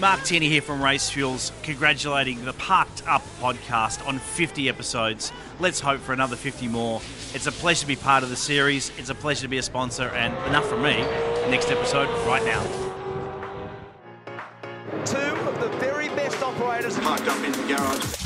Mark Tierney here from Race Fuels, congratulating the Parked Up podcast on 50 episodes. Let's hope for another 50 more. It's a pleasure to be part of the series. It's a pleasure to be a sponsor, and enough from me. Next episode, right now. Two of the very best operators. Parked up in the garage.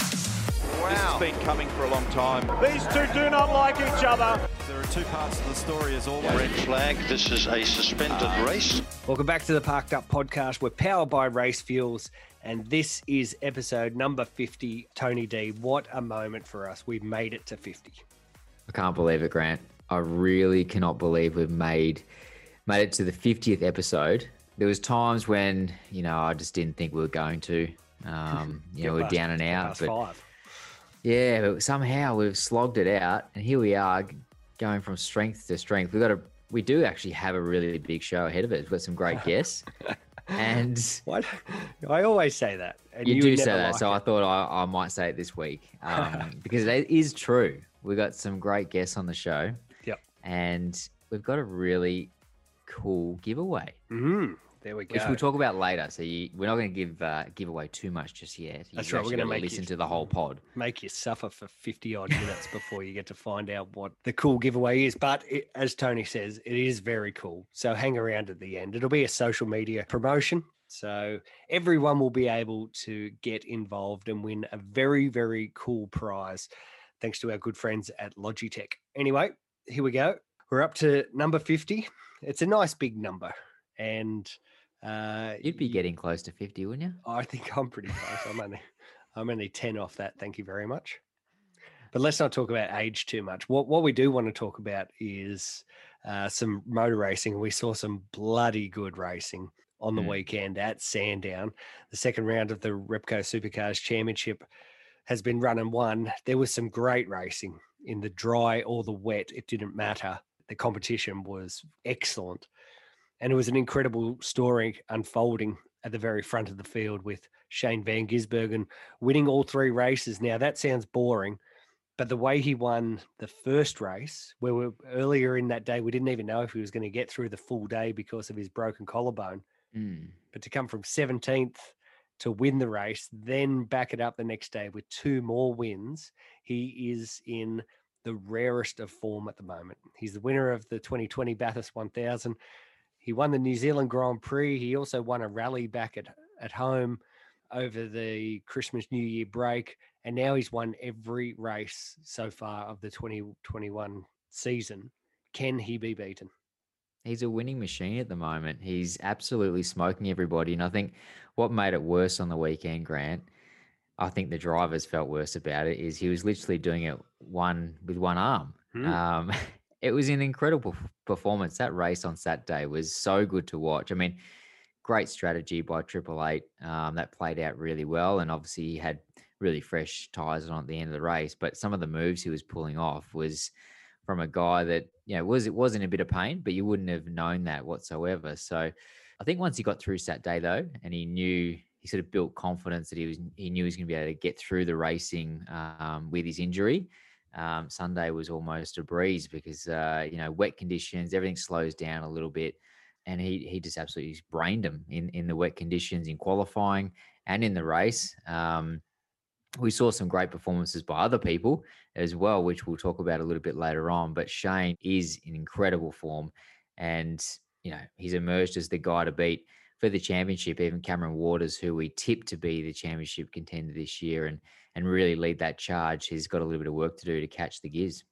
Wow. This has been coming for a long time. These two do not like each other. There are two parts of the story as always. Red flag, this is a suspended uh, race. Welcome back to the Parked Up podcast. We're powered by Race Fuels, and this is episode number 50. Tony D, what a moment for us. We've made it to 50. I can't believe it, Grant. I really cannot believe we've made made it to the 50th episode. There was times when, you know, I just didn't think we were going to. Um, you know, we're down and out. But five. Yeah, but somehow we've slogged it out, and here we are, going from strength to strength. We've got a, we do actually have a really big show ahead of us. We've got some great guests, and what I always say that. you, you do say that, like so it. I thought I, I might say it this week um, because it is true. We've got some great guests on the show. Yep, and we've got a really cool giveaway. Mm-hmm. There we go. Which we'll talk about later. So you, we're not going to give uh, give away too much just yet. You That's right. We're going to make listen you, to the whole pod. Make you suffer for fifty odd minutes before you get to find out what the cool giveaway is. But it, as Tony says, it is very cool. So hang around at the end. It'll be a social media promotion. So everyone will be able to get involved and win a very very cool prize, thanks to our good friends at Logitech. Anyway, here we go. We're up to number fifty. It's a nice big number and uh, You'd be getting close to 50, wouldn't you? I think I'm pretty close. I'm only I'm only 10 off that. Thank you very much. But let's not talk about age too much. What what we do want to talk about is uh, some motor racing. We saw some bloody good racing on the mm. weekend at Sandown. The second round of the Repco Supercars Championship has been run and won. There was some great racing in the dry or the wet. It didn't matter. The competition was excellent. And it was an incredible story unfolding at the very front of the field with Shane Van Gisbergen winning all three races. Now, that sounds boring, but the way he won the first race, where we earlier in that day, we didn't even know if he was going to get through the full day because of his broken collarbone. Mm. But to come from 17th to win the race, then back it up the next day with two more wins, he is in the rarest of form at the moment. He's the winner of the 2020 Bathurst 1000 he won the New Zealand Grand Prix. He also won a rally back at, at home over the Christmas New Year break. And now he's won every race so far of the 2021 season. Can he be beaten? He's a winning machine at the moment. He's absolutely smoking everybody. And I think what made it worse on the weekend, Grant, I think the drivers felt worse about it, is he was literally doing it one with one arm. Hmm. Um, it was an incredible performance. That race on Saturday was so good to watch. I mean, great strategy by Triple Eight. Um, that played out really well, and obviously he had really fresh tires on at the end of the race. But some of the moves he was pulling off was from a guy that you know was it was in a bit of pain, but you wouldn't have known that whatsoever. So I think once he got through Saturday though, and he knew he sort of built confidence that he was he knew he was going to be able to get through the racing um, with his injury um, Sunday was almost a breeze because uh, you know wet conditions, everything slows down a little bit, and he he just absolutely brained him in in the wet conditions in qualifying and in the race. Um, we saw some great performances by other people as well, which we'll talk about a little bit later on. But Shane is in incredible form, and you know he's emerged as the guy to beat for the championship. Even Cameron Waters, who we tipped to be the championship contender this year, and and really lead that charge, he's got a little bit of work to do to catch the Giz.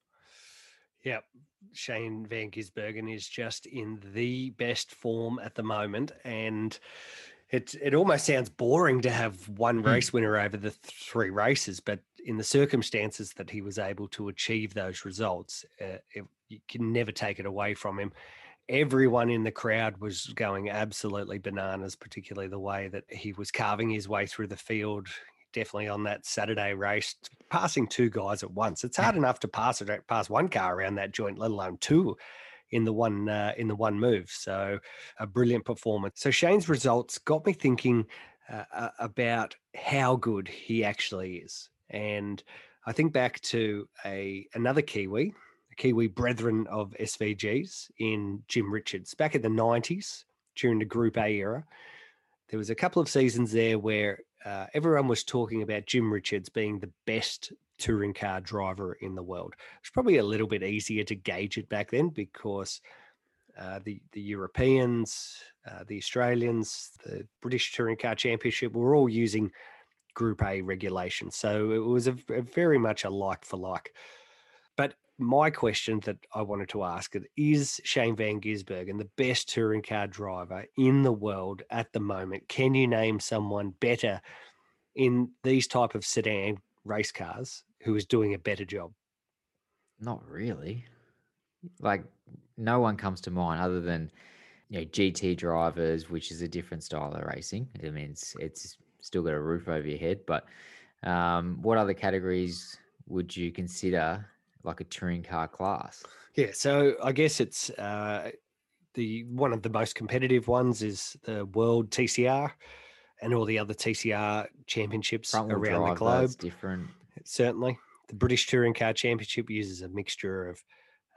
Yep. Shane Van Gisbergen is just in the best form at the moment. And it it almost sounds boring to have one hmm. race winner over the three races, but in the circumstances that he was able to achieve those results, uh, it, you can never take it away from him. Everyone in the crowd was going absolutely bananas, particularly the way that he was carving his way through the field definitely on that Saturday race, passing two guys at once. It's hard enough to pass it pass one car around that joint, let alone two in the one uh, in the one move. So a brilliant performance. So Shane's results got me thinking uh, about how good he actually is, and I think back to a another Kiwi, Kiwi brethren of SVGs in Jim Richards back in the nineties during the Group A era there was a couple of seasons there where uh, everyone was talking about Jim Richards being the best touring car driver in the world. It's probably a little bit easier to gauge it back then because uh, the the Europeans, uh, the Australians, the British Touring Car Championship were all using Group A regulations, so it was a, a very much a like for like. But my question that I wanted to ask is Shane Van Gisbergen the best touring car driver in the world at the moment? Can you name someone better in these type of sedan race cars who is doing a better job? Not really. Like no one comes to mind other than you know GT drivers, which is a different style of racing. I mean, it's it's still got a roof over your head, but um, what other categories would you consider like a touring car class? Yeah, so I guess it's uh, the one of the most competitive ones is the World TCR and all the other TCR championships Front-wheel around the globe. that's different. Certainly, the British Touring Car Championship uses a mixture of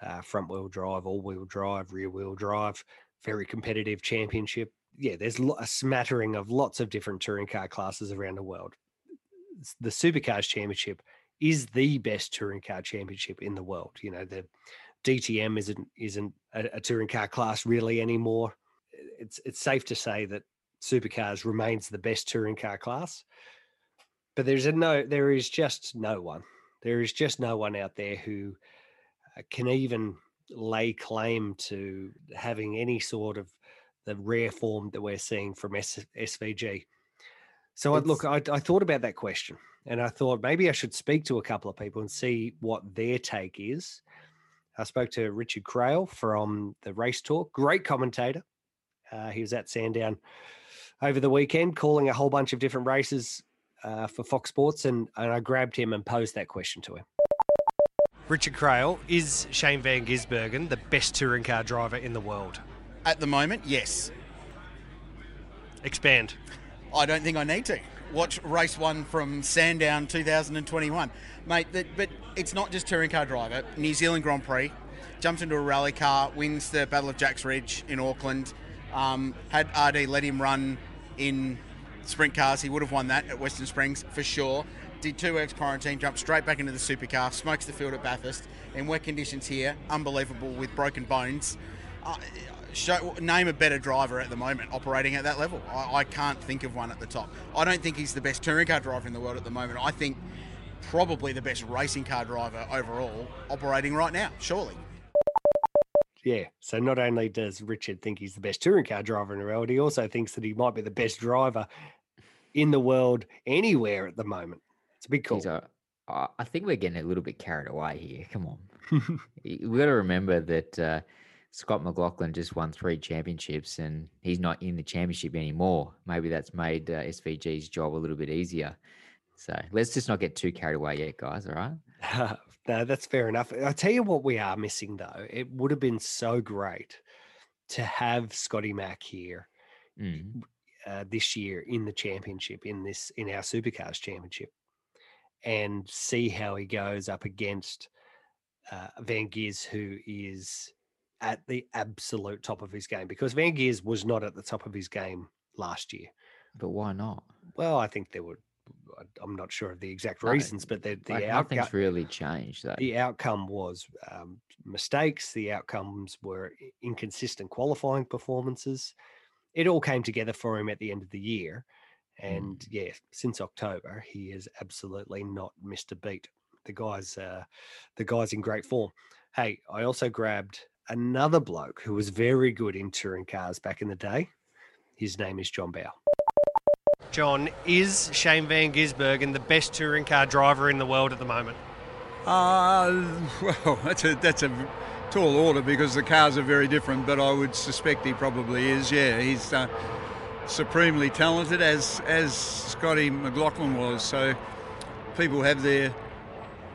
uh, front wheel drive, all wheel drive, rear wheel drive. Very competitive championship. Yeah, there's a smattering of lots of different touring car classes around the world. The Supercars Championship is the best touring car championship in the world. You know, the DTM isn't isn't a, a touring car class really anymore. It's it's safe to say that supercars remains the best touring car class. But there's a no there is just no one. There is just no one out there who uh, can even lay claim to having any sort of the rare form that we're seeing from S- SVG. So I, look, I, I thought about that question, and I thought maybe I should speak to a couple of people and see what their take is. I spoke to Richard Craill from the Race Talk, great commentator. Uh, he was at Sandown over the weekend, calling a whole bunch of different races uh, for Fox Sports, and, and I grabbed him and posed that question to him. Richard Craill, is Shane Van Gisbergen the best touring car driver in the world? At the moment, yes. Expand. I don't think I need to. Watch race one from Sandown 2021. Mate, but it's not just touring car driver. New Zealand Grand Prix, jumps into a rally car, wins the Battle of Jacks Ridge in Auckland, um, had RD let him run in sprint cars. He would have won that at Western Springs for sure. Did two weeks quarantine, jumped straight back into the supercar, smokes the field at Bathurst in wet conditions here. Unbelievable with broken bones. Uh, show, name a better driver at the moment operating at that level. I, I can't think of one at the top. I don't think he's the best touring car driver in the world at the moment. I think probably the best racing car driver overall operating right now, surely. Yeah. So not only does Richard think he's the best touring car driver in the world, he also thinks that he might be the best driver in the world anywhere at the moment. It's a big call. Geez, I, I I think we're getting a little bit carried away here. Come on. we got to remember that uh, Scott McLaughlin just won three championships and he's not in the championship anymore. Maybe that's made uh, SVG's job a little bit easier. So let's just not get too carried away yet, guys. All right. no, that's fair enough. I tell you what, we are missing though. It would have been so great to have Scotty Mack here Mm. uh, this year in the championship, in this in our Supercars championship, and see how he goes up against uh, Van Geers, who is at the absolute top of his game. Because Van Geers was not at the top of his game last year. But why not? Well, I think there. I- I'm not sure of the exact reasons, but the, the Like, outcome nothing's really changed though. the outcome was um, mistakes. The outcomes were inconsistent qualifying performances. It all came together for him at the end of the year, and yeah, since October, he has absolutely not missed a beat. The guy's uh, the guy's in great form. Hey, I also grabbed another bloke who was very good in touring cars back in the day. His name is John Bowe. John, is Shane Van Gisbergen the best touring car driver in the world at the moment? Uh, well, that's a that's a tall order because the cars are very different. But I would suspect he probably is. Yeah, he's uh, supremely talented, as as Scotty McLaughlin was. So people have their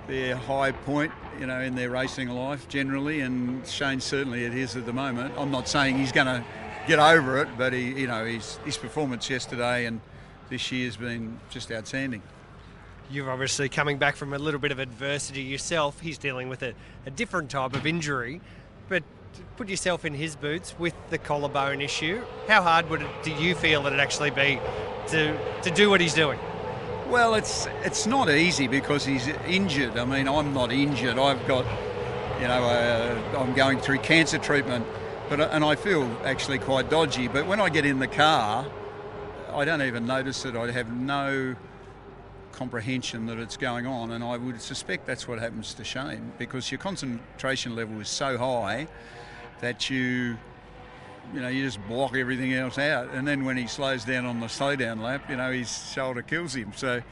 their high point, you know, in their racing life generally, and Shane certainly it is at the moment. I'm not saying he's going to get over it, but he, you know, his his performance yesterday and this year has been just outstanding. You're obviously coming back from a little bit of adversity yourself. He's dealing with a, a different type of injury. But put yourself in his boots with the collarbone issue. How hard would it, do you feel that it'd actually be to to do what he's doing? Well, it's it's not easy because he's injured. I mean, I'm not injured. I've got, you know, uh, I'm going through cancer treatment, but and I feel actually quite dodgy. But when I get in the car, I don't even notice it. I have no comprehension that it's going on, and I would suspect that's what happens to Shane because your concentration level is so high that you, you know, you just block everything else out, and then when he slows down on the slowdown lap, you know, his shoulder kills him. So.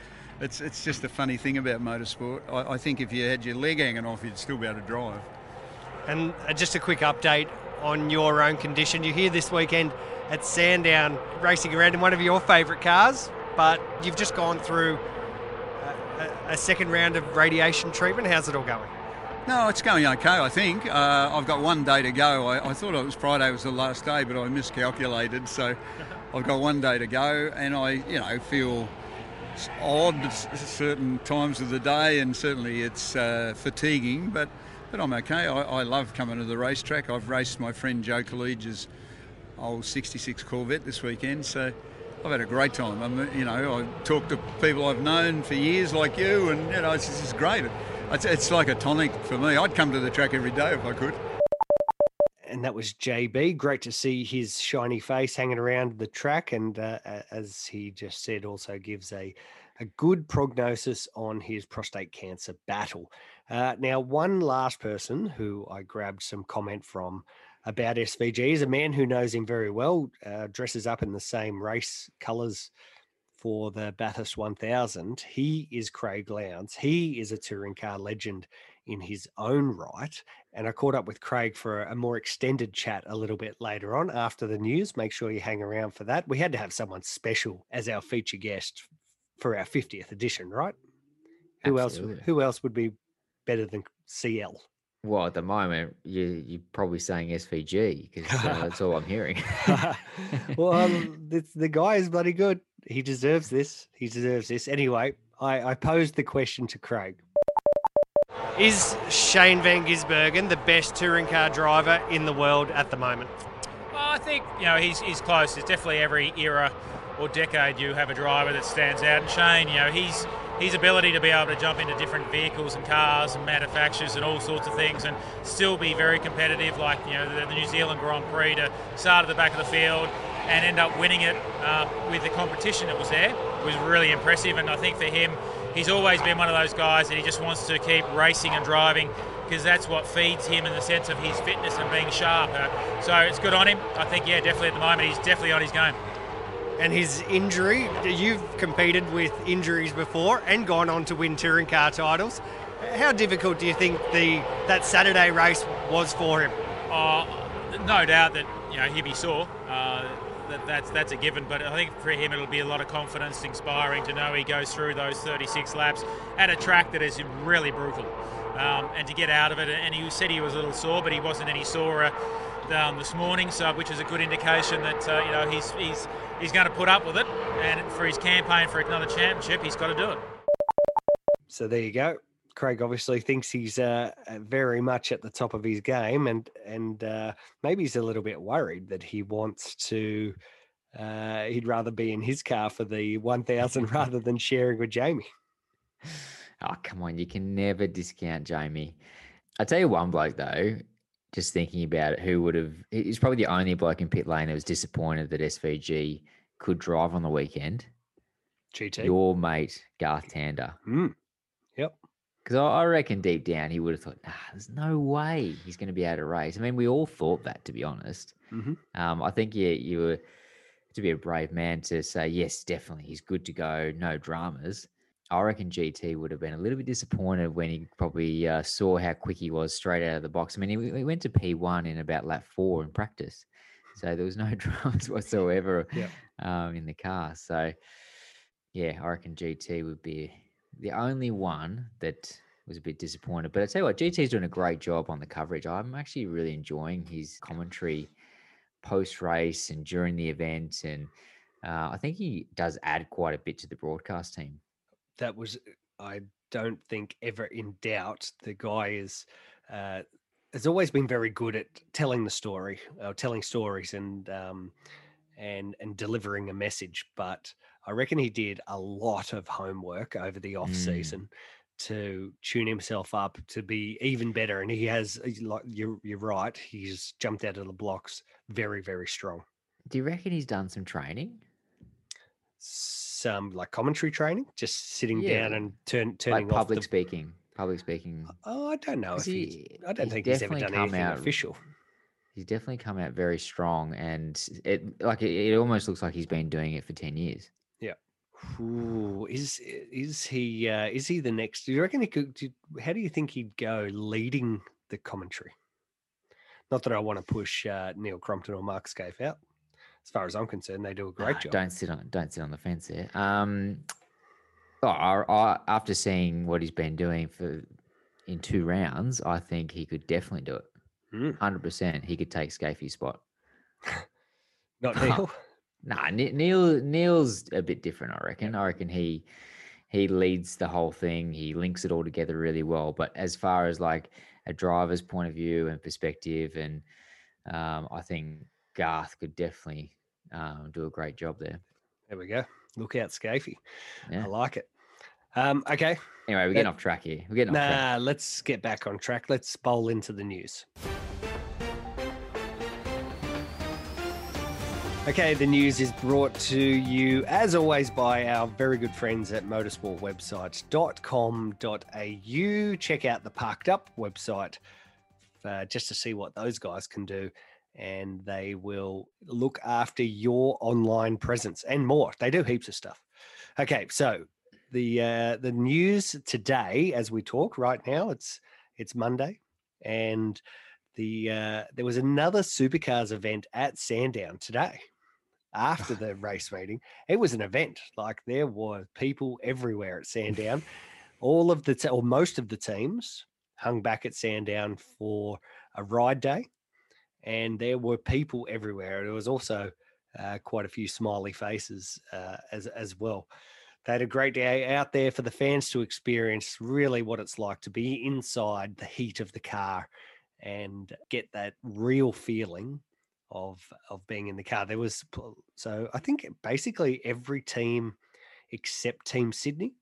It's, it's just a funny thing about motorsport. I, I think if you had your leg hanging off, you'd still be able to drive. And uh, just a quick update on your own condition. You're here this weekend at Sandown racing around in one of your favourite cars, but you've just gone through a, a, second round of radiation treatment. How's it all going? No, it's going okay, I think. Uh, I've got one day to go. I, I, thought it was Friday was the last day, but I miscalculated. So I've got one day to go, and I, you know, feel odd certain times of the day, and certainly it's uh, fatiguing, but but I'm okay. I, I, love coming to the racetrack. I've raced my friend Joe College's old 66 Corvette this weekend, so I've had a great time. I'm, you know, I talk to people I've known for years, like you, and you know, it's just great. It's, it's like a tonic for me. I'd come to the track every day if I could and that was JB. Great to see his shiny face hanging around the track, and uh, as he just said, also gives a a good prognosis on his prostate cancer battle. Uh, now, one last person who I grabbed some comment from about SVG is a man who knows him very well, uh, dresses up in the same race colours for the Bathurst 1000. He is Craig Lowndes. He is a touring car legend in his own right. And I caught up with Craig for a more extended chat a little bit later on after the news. Make sure you hang around for that. We had to have someone special as our feature guest for our 50th edition, right? Absolutely. Who else who else would be better than CL? Well, at the moment, you, you're probably saying SVG because uh, that's all I'm hearing. well, um, the guy is bloody good. He deserves this. He deserves this. Anyway, I, I posed the question to Craig. Is Shane Van Gisbergen the best touring car driver in the world at the moment? Well, I think you know he's, he's close. It's definitely every era or decade you have a driver that stands out. And Shane, you know, he's his ability to be able to jump into different vehicles and cars and manufacturers and all sorts of things and still be very competitive, like you know the, the New Zealand Grand Prix to start at the back of the field and end up winning it uh, with the competition that was there was really impressive. And I think for him, he's always been one of those guys that he just wants to keep racing and driving because that's what feeds him in the sense of his fitness and being sharp. So it's good on him. I think, yeah, definitely at the moment, he's definitely on his game. And his injury, you've competed with injuries before and gone on to win touring car titles. How difficult do you think the that Saturday race was for him? Uh, no doubt that you know he'll be sore. Uh, that, that's that's a given. But I think for him it'll be a lot of confidence, inspiring to know he goes through those 36 laps at a track that is really brutal, um, and to get out of it. And he said he was a little sore, but he wasn't any sorer um, this morning, so which is a good indication that uh, you know he's he's he's going to put up with it. And for his campaign for another championship, he's got to do it. So there you go. Craig obviously thinks he's uh, very much at the top of his game, and and uh, maybe he's a little bit worried that he wants to. Uh, he'd rather be in his car for the 1000 rather than sharing with Jamie. Oh, come on. You can never discount Jamie. i tell you one bloke, though, just thinking about it, who would have, he's probably the only bloke in pit lane that was disappointed that SVG could drive on the weekend. GT. Your mate, Garth Tander. Mm. Because I reckon deep down he would have thought, nah, there's no way he's going to be able to race. I mean, we all thought that, to be honest. Mm-hmm. Um, I think you, you were to be a brave man to say, yes, definitely, he's good to go, no dramas. I reckon GT would have been a little bit disappointed when he probably uh, saw how quick he was straight out of the box. I mean, he, he, went to P1 in about lap four in practice. So there was no dramas whatsoever yeah. um, in the car. So, yeah, I reckon GT would be the only one that was a bit disappointed. But I tell you what, GT's doing a great job on the coverage. I'm actually really enjoying his commentary post race and during the event, and uh, I think he does add quite a bit to the broadcast team. That was, I don't think ever in doubt. The guy is. Uh, has always been very good at telling the story, uh, telling stories, and um, and and delivering a message. But I reckon he did a lot of homework over the off Mm. season to tune himself up to be even better. And he has, like you're you're right, he's jumped out of the blocks very very strong. Do you reckon he's done some training? Some like commentary training, just sitting Yeah, down and turn turning Like public the. speaking. Public speaking. Oh, I don't know if 'Cause he's. he- I don't he's think he's ever done anything out- official. He's definitely come out very strong, and it like it, it almost looks like he's been doing it for ten years. Yeah. Ooh, is is he uh, is he the next? Do you reckon he could? Do, how do you think he'd go leading the commentary? Not that I want to push uh, Neil Crompton or Mark Skaife out. As far as I'm concerned, they do a great Nah, job. Don't sit on don't sit on the fence there. Um, oh, I, I, after seeing what he's been doing for in two rounds, I think he could definitely do it. Mm. Hundred percent, he could take Skaifey's spot. Not Neil. Nah, Neil Neil's a bit different. I reckon. I reckon he he leads the whole thing. He links it all together really well. But as far as like a driver's point of view and perspective, and um, I think Garth could definitely um, do a great job there. There we go. Look out, Skaifey. Yeah. I like it. Um, okay. Anyway, we're That- getting off track here. We're getting off track. Nah, let's get back on track. Let's bowl into the news. Okay, the news is brought to you as always by our very good friends at motorsportwebsites.com.au. Check out the Parked Up website uh, just to see what those guys can do. And they will look after your online presence and more. They do heaps of stuff. Okay, so the uh, the news today, as we talk right now, it's it's Monday, and the uh, there was another supercars event at Sandown today. After the race meeting, it was an event. Like there were people everywhere at Sandown. All of the te- or most of the teams hung back at Sandown for a ride day, and there were people everywhere. There was also uh, quite a few smiley faces uh, as as well. They had a great day out there for the fans to experience really what it's like to be inside the heat of the car and get that real feeling of of being in the car. There was so I think basically every team except Team Sydney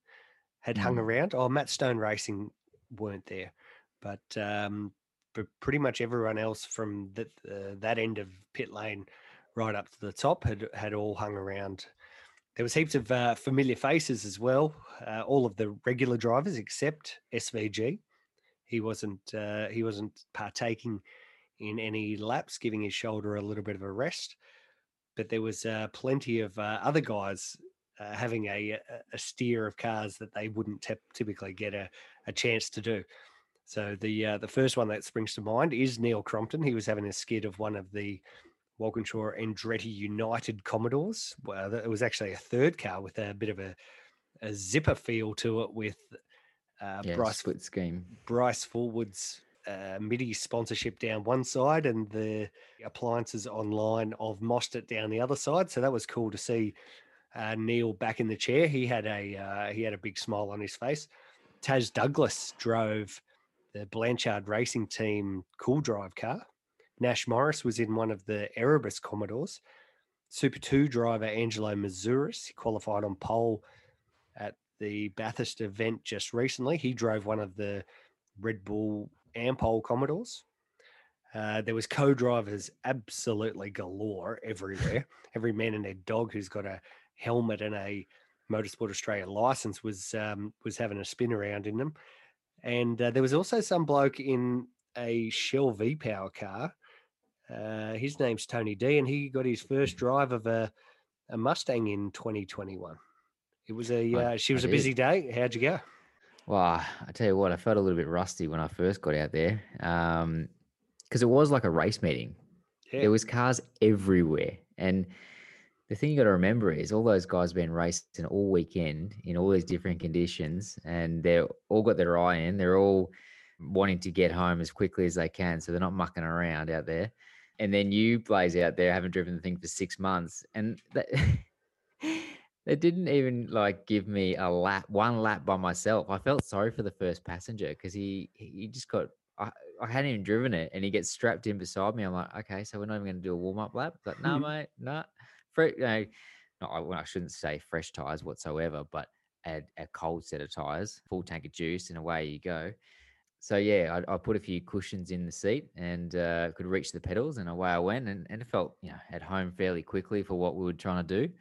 had hung Mm. around. Oh, Matt Stone Racing weren't there, but um, but pretty much everyone else from that uh, that end of pit lane right up to the top had had all hung around. There was heaps of uh, familiar faces as well. Uh, all of the regular drivers except SVG. He wasn't uh, he wasn't partaking in any laps, giving his shoulder a little bit of a rest. But there was uh, plenty of uh, other guys having a, a- steer of cars that they wouldn't typically get a, a chance to do. So the uh, the first one that springs to mind is Neil Crompton. He was having a skid of one of the Walkinshaw Andretti United Commodores. Well, it was actually a third car with a bit of a, a zipper feel to it with uh, Yeah, Bryce split scheme. Bryce Fullwood's uh, MIDI sponsorship down one side and the appliances online of Mostert down the other side. So that was cool to see uh, Neil back in the chair. He had a uh, he had a big smile on his face. Taz Douglas drove the Blanchard Racing Team Cool Drive car. Nash Morris was in one of the Erebus Commodores. Super 2 driver Angelo Mouzouris he qualified on pole at the Bathurst event just recently. He drove one of the Red Bull Ampol Commodores. Uh, there was co-drivers absolutely galore everywhere. Every man and their dog who's got a helmet and a Motorsport Australia license was um, was having a spin around in them. And uh, there was also some bloke in a Shell V Power car. Uh, his name's Tony D, and he got his first drive of a, a Mustang in 2021. It was a uh, she was I a busy day. How'd you go? Well, I tell you what, I felt a little bit rusty when I first got out there because it was like a race meeting. Yeah. There was cars everywhere, and the thing you got to remember is all those guys have been racing all weekend in all these different conditions, and they're all got their eye in. They're all wanting to get home as quickly as they can, so they're not mucking around out there. And then you blaze out there, haven't driven the thing for six months, and that. They didn't even like give me a lap, one lap by myself. I felt sorry for the first passenger because he he just got. I, I hadn't even driven it, and he gets strapped in beside me. I'm like, okay, so we're not even going to do a warm up lap. Like, no, hmm. mate, no. Fre- you know, no, I, well, I shouldn't say fresh tires whatsoever, but a, a cold set of tires, full tank of juice, and away you go. So yeah, I, I put a few cushions in the seat and uh, could reach the pedals, and away I went, and, and it felt you know at home fairly quickly for what we were trying to do.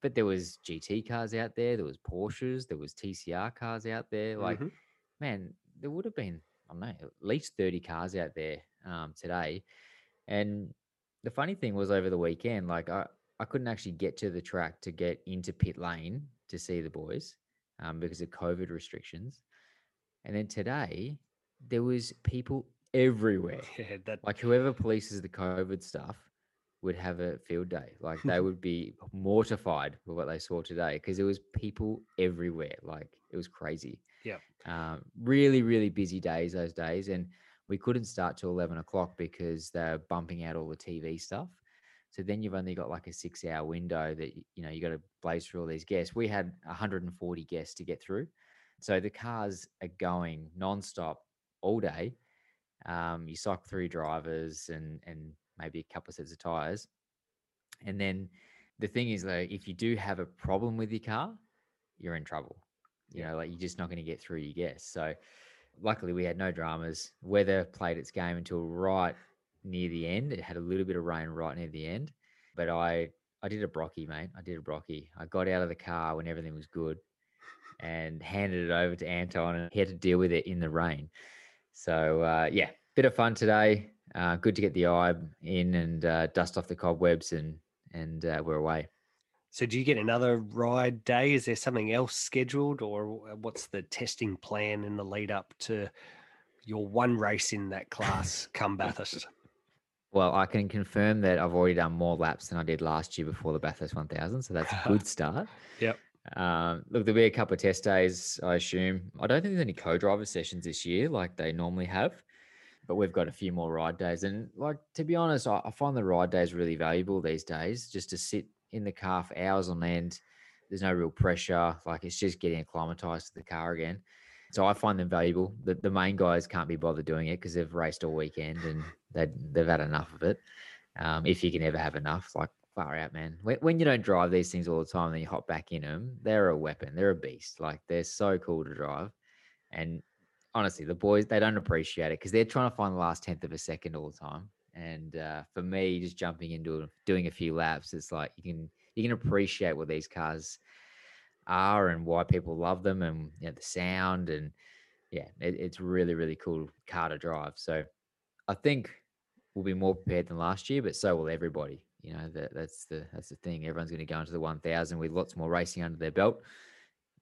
But there was GT cars out there, there was Porsches, there was TCR cars out there. Like, Mhm. man, there would have been I don't know at least thirty cars out there um, today. And the funny thing was over the weekend, like I, I couldn't actually get to the track to get into pit lane to see the boys um, because of COVID restrictions. And then today, there was people everywhere. Yeah, that Like whoever polices the COVID stuff would have a field day. Like they would be mortified with what they saw today because there was people everywhere. Like it was crazy. Yeah. Um, really, really busy days those days, and we couldn't start till eleven o'clock because they're bumping out all the TV stuff. So then you've only got like a six-hour window that you know you got to blaze through all these guests. We had 140 guests to get through, so the cars are going non-stop all day. Um, you cycle through drivers and and maybe a couple of sets of tires, and then the thing is though, if you do have a problem with your car, you're in trouble. You know, like you're just not going to get through your guests. So luckily we had no dramas. Weather played its game until right near the end. It had a little bit of rain right near the end, but I I did a brocky, mate. I did a brocky. I got out of the car when everything was good and handed it over to Anton, and he had to deal with it in the rain. So uh, yeah, bit of fun today. Uh, good to get the eye in and uh, dust off the cobwebs, and and uh, we're away. So, do you get another ride day? Is there something else scheduled, or what's the testing plan in the lead up to your one race in that class come Bathurst? Well, I can confirm that I've already done more laps than I did last year before the Bathurst 1000, so that's a good start. Yep. Um, look, there'll be a couple of test days, I assume. I don't think there's any co-driver sessions this year like they normally have, but we've got a few more ride days. And like to be honest, I, I find the ride days really valuable these days, just to sit in the car for hours on end. There's no real pressure. Like it's just getting acclimatized to the car again. So I find them valuable. The, the main guys can't be bothered doing it because they've raced all weekend and they they've had enough of it. Um, if you can ever have enough, like far out, man. When, when you don't drive these things all the time, then you hop back in them. They're a weapon. They're a beast. Like they're so cool to drive. And honestly, the boys they don't appreciate it because they're trying to find the last tenth of a second all the time. And uh, for me, just jumping into it, doing a few laps, it's like you can you can appreciate what these cars are and why people love them and you know, the sound and yeah, it, it's really really cool car to drive. So I think we'll be more prepared than last year, but so will everybody. You know that that's the that's the thing. Everyone's going to go into the 1000 with lots more racing under their belt.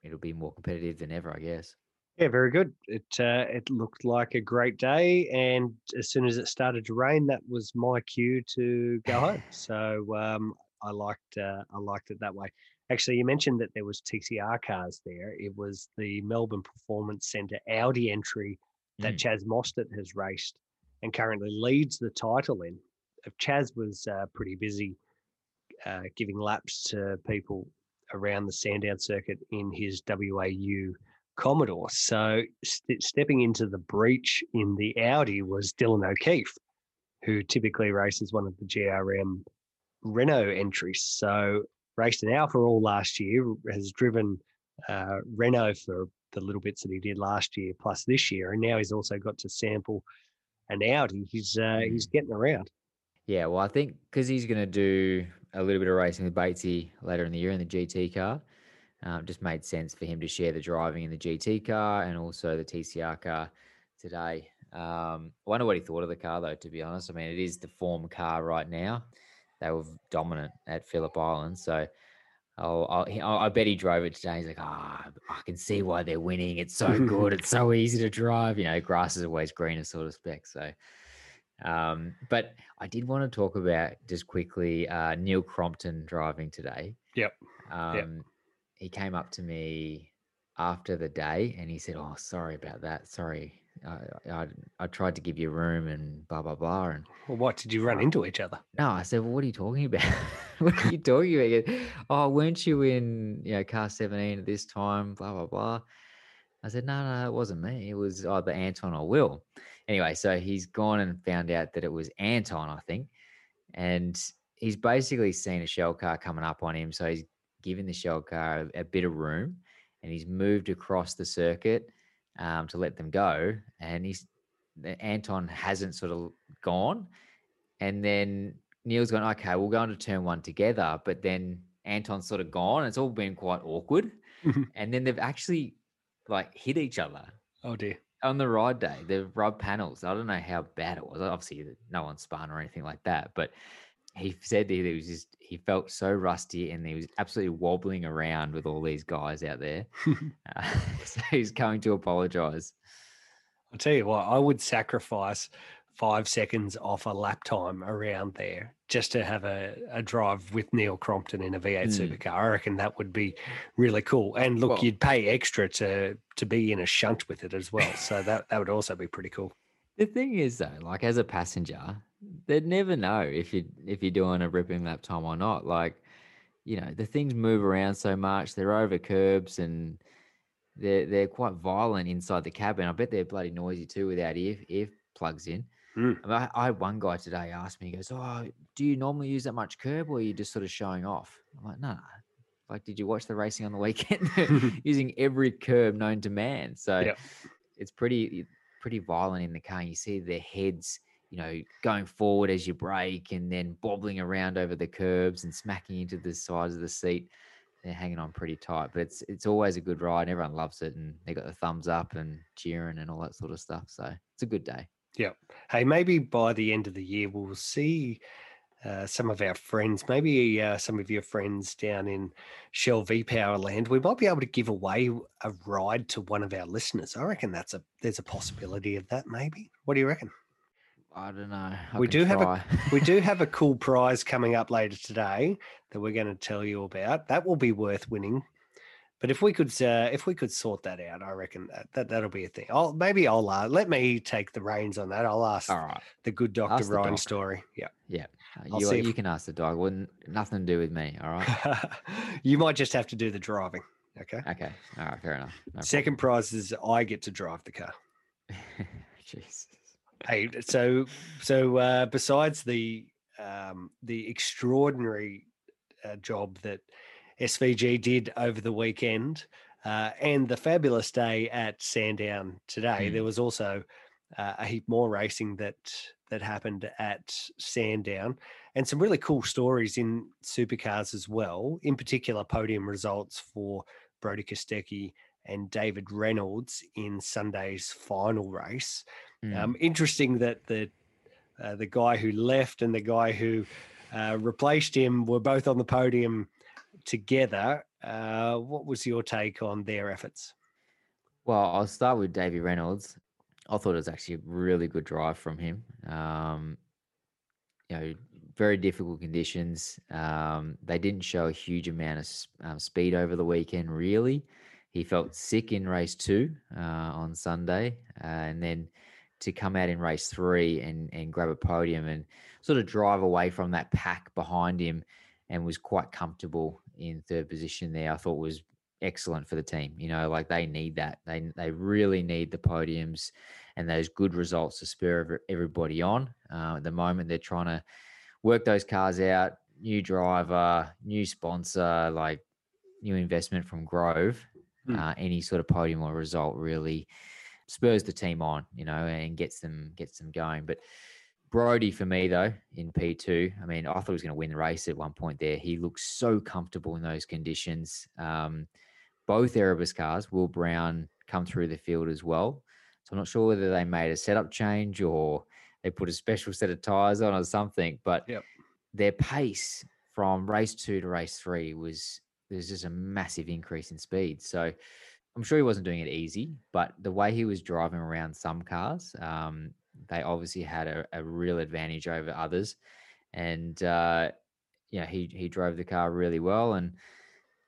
It'll be more competitive than ever, I guess. Yeah, very good. It uh, it looked like a great day, and as soon as it started to rain, that was my cue to go home. So um, I liked uh, I liked it that way. Actually, you mentioned that there was TCR cars there. It was the Melbourne Performance Centre Audi entry that Mm. Chaz Mostert has raced and currently leads the title in. Uh, Chaz was uh, pretty busy uh, giving laps to people around the Sandown circuit in his WAU Commodore. So st- stepping into the breach in the Audi was Dylan O'Keeffe, who typically races one of the GRM Renault entries. So raced an Alfa all last year, has driven uh, Renault for the little bits that he did last year plus this year, and now he's also got to sample an Audi. He's uh, he's getting around. Yeah, well, I think because he's going to do a little bit of racing with Batesy later in the year in the GT car, um, just made sense for him to share the driving in the GT car and also the TCR car today. Um, I wonder what he thought of the car, though. To be honest, I mean, it is the form car right now. They were dominant at Phillip Island, so I'll, I'll, I bet he drove it today. He's like, ah, I can see why they're winning. It's so good. it's so easy to drive. You know, grass is always greener, sort of spec. So, um, but I did want to talk about just quickly uh, Neil Crompton driving today. Yep. Um, He came up to me after the day and he said, "Oh, sorry about that. Sorry, I, I, I tried to give you room and blah blah blah." And Well, what did you run into each other? no, I said, "Well, what are you talking about? what are you talking about?" Oh, weren't you in you know car seventeen at this time? Blah blah blah. I said, "No, no, it wasn't me. It was either Anton or Will." anyway, so he's gone and found out that it was Anton, I think, and he's basically seen a shell car coming up on him. So he's given the shell car a, a bit of room, and he's moved across the circuit um, to let them go. And he's Anton hasn't sort of gone, and then Neil's gone. Okay, we'll go into turn one together, but then Anton's sort of gone. It's all been quite awkward, and then they've actually like hit each other. Oh dear on the ride day, the rub panels. I don't know how bad it was. Obviously, no one spun or anything like that. But he said that he was just he felt so rusty and he was absolutely wobbling around with all these guys out there. uh, so he's going to apologise. I'll tell you what, I would sacrifice five seconds off a lap time around there just to have a, a drive with Neil Crompton in a V8 mm. supercar. I reckon that would be really cool. And look, well, you'd pay extra to to be in a shunt with it as well. So that that would also be pretty cool. The thing is though, like as a passenger, they'd never know if you if you're doing a ripping lap time or not. Like, you know, the things move around so much, they're over curbs and they're they're quite violent inside the cabin. I bet they're bloody noisy too without ear ear plugs in. Mm. I, I, had one guy today ask me, he goes, Oh, do you normally use that much curb or are you just sort of showing off? I'm like, nah. Like, did you watch the racing on the weekend? using every curb known to man. So yep. it's pretty pretty violent in the car. You see their heads, you know, going forward as you brake and then bobbling around over the curbs and smacking into the sides of the seat. They're hanging on pretty tight, but it's it's always a good ride. Everyone loves it, and they got the thumbs up and cheering and all that sort of stuff. So it's a good day. Yeah. Hey, maybe by the end of the year, we'll see uh, some of our friends, maybe uh, some of your friends down in Shell V Power land. We might be able to give away a ride to one of our listeners. I reckon that's a there's a possibility of that. Maybe. What do you reckon? I don't know. I we do try. have a we do have a cool prize coming up later today that we're going to tell you about. That will be worth winning. But if we could, uh, if we could sort that out, I reckon that, that that'll be a thing. I'll maybe I'll uh, let me take the reins on that. I'll ask All right. the good Doctor Ryan Story. Yeah, yeah. Uh, you, you if... can ask the dog. Wouldn't nothing to do with me. All right. you might just have to do the driving. Okay. Okay. All right. Fair enough. No Second prize is I get to drive the car. Jesus. Hey, so so uh, besides the um, the extraordinary uh, job that SVG did over the weekend uh, and the fabulous day at Sandown today. Mm. There was also uh, a heap more racing that that happened at Sandown, and some really cool stories in supercars as well. In particular, podium results for Brody Kostecki and David Reynolds in Sunday's final race. Mm. Um, interesting that the uh, the guy who left and the guy who uh, replaced him were both on the podium together. Uh, what was your take on their efforts? Well, I'll start with Davy Reynolds. I thought it was actually a really good drive from him. Um, you know, very difficult conditions. Um, they didn't show a huge amount of um, speed over the weekend, really. He felt sick in race two uh, on Sunday, uh, and then to come out in race three and and grab a podium and sort of drive away from that pack behind him, and was quite comfortable in third position there, I thought was excellent for the team. You know, like they need that. They they really need the podiums and those good results to spur everybody on. Uh, at the moment, they're trying to work those cars out. New driver, new sponsor, like new investment from Grove. Mm. Uh, any sort of podium or result really spurs the team on, you know, and gets them gets them going. But Brody for me though in P2. I mean, I thought he was going to win the race at one point there. He looks so comfortable in those conditions. Um, both Erebus cars, Will Brown, come through the field as well. So I'm not sure whether they made a setup change or they put a special set of tires on or something. But yep. their pace from race two to race three was there's just a massive increase in speed. So I'm sure he wasn't doing it easy, but the way he was driving around some cars, um, they obviously had a, a real advantage over others. And, uh, you know, he, he drove the car really well. And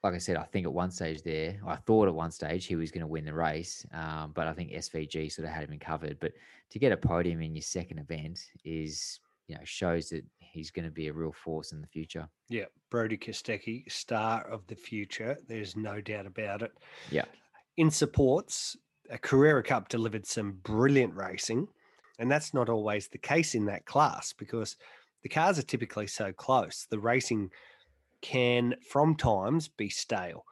like I said, I think at one stage there, I thought at one stage he was going to win the race. Um, but I think SVG sort of had him covered. But to get a podium in your second event is, you know, shows that he's going to be a real force in the future. Yeah. Brody Kostecki, star of the future. There's no doubt about it. Yeah. In supports, a Carrera Cup delivered some brilliant racing. And that's not always the case in that class because the cars are typically so close. The racing can, from times, be stale.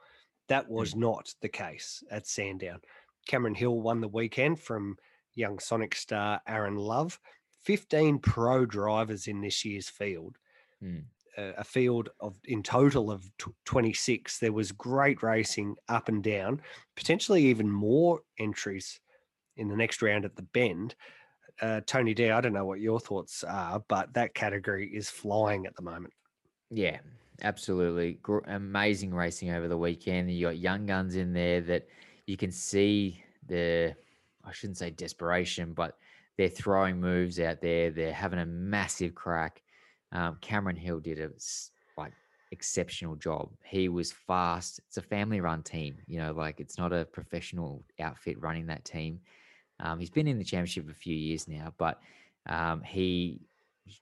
That was not the case at Sandown. Cameron Hill won the weekend from young Sonic star Aaron Love. 15 pro drivers in this year's field. Mm. A field of in total of t- 26 there was great racing up and down potentially even more entries in the next round at the bend uh, tony d i don't know what your thoughts are but that category is flying at the moment Yeah, absolutely. Gr- amazing racing over the weekend. You got young guns in there that you can see the, I shouldn't say desperation, but they're throwing moves out there. They're having a massive crack. Um, Cameron Hill did a like exceptional job. He was fast. It's a family-run team. You know, like it's not a professional outfit running that team. Um, he's been in the championship a few years now, but um, he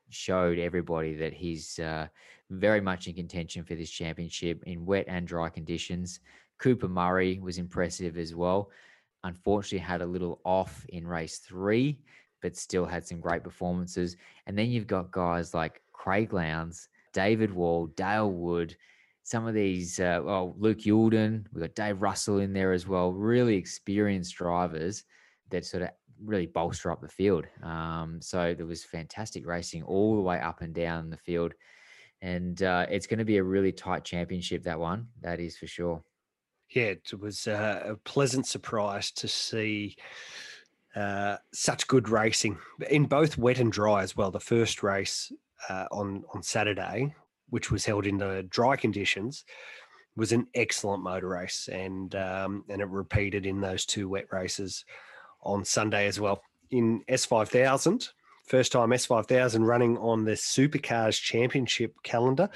showed everybody that he's uh, very much in contention for this championship in wet and dry conditions. Cooper Murray was impressive as well. Unfortunately, had a little off in race three, but still had some great performances. And then you've got guys like Craig Lowndes, David Wall, Dale Wood, some of these, uh, well, Luke Youlden, we've got Dave Russell in there as well, really experienced drivers that sort of really bolster up the field. Um, so there was fantastic racing all the way up and down the field. And uh, it's going to be a really tight championship, that one. That is for sure. yeah it was uh, a pleasant surprise to see uh, such good racing in both wet and dry as well the first race uh, on on saturday which was held in the dry conditions was an excellent motor race and um, and it repeated in those two wet races on sunday as well in s5000 first time s5000 running on the supercars championship calendar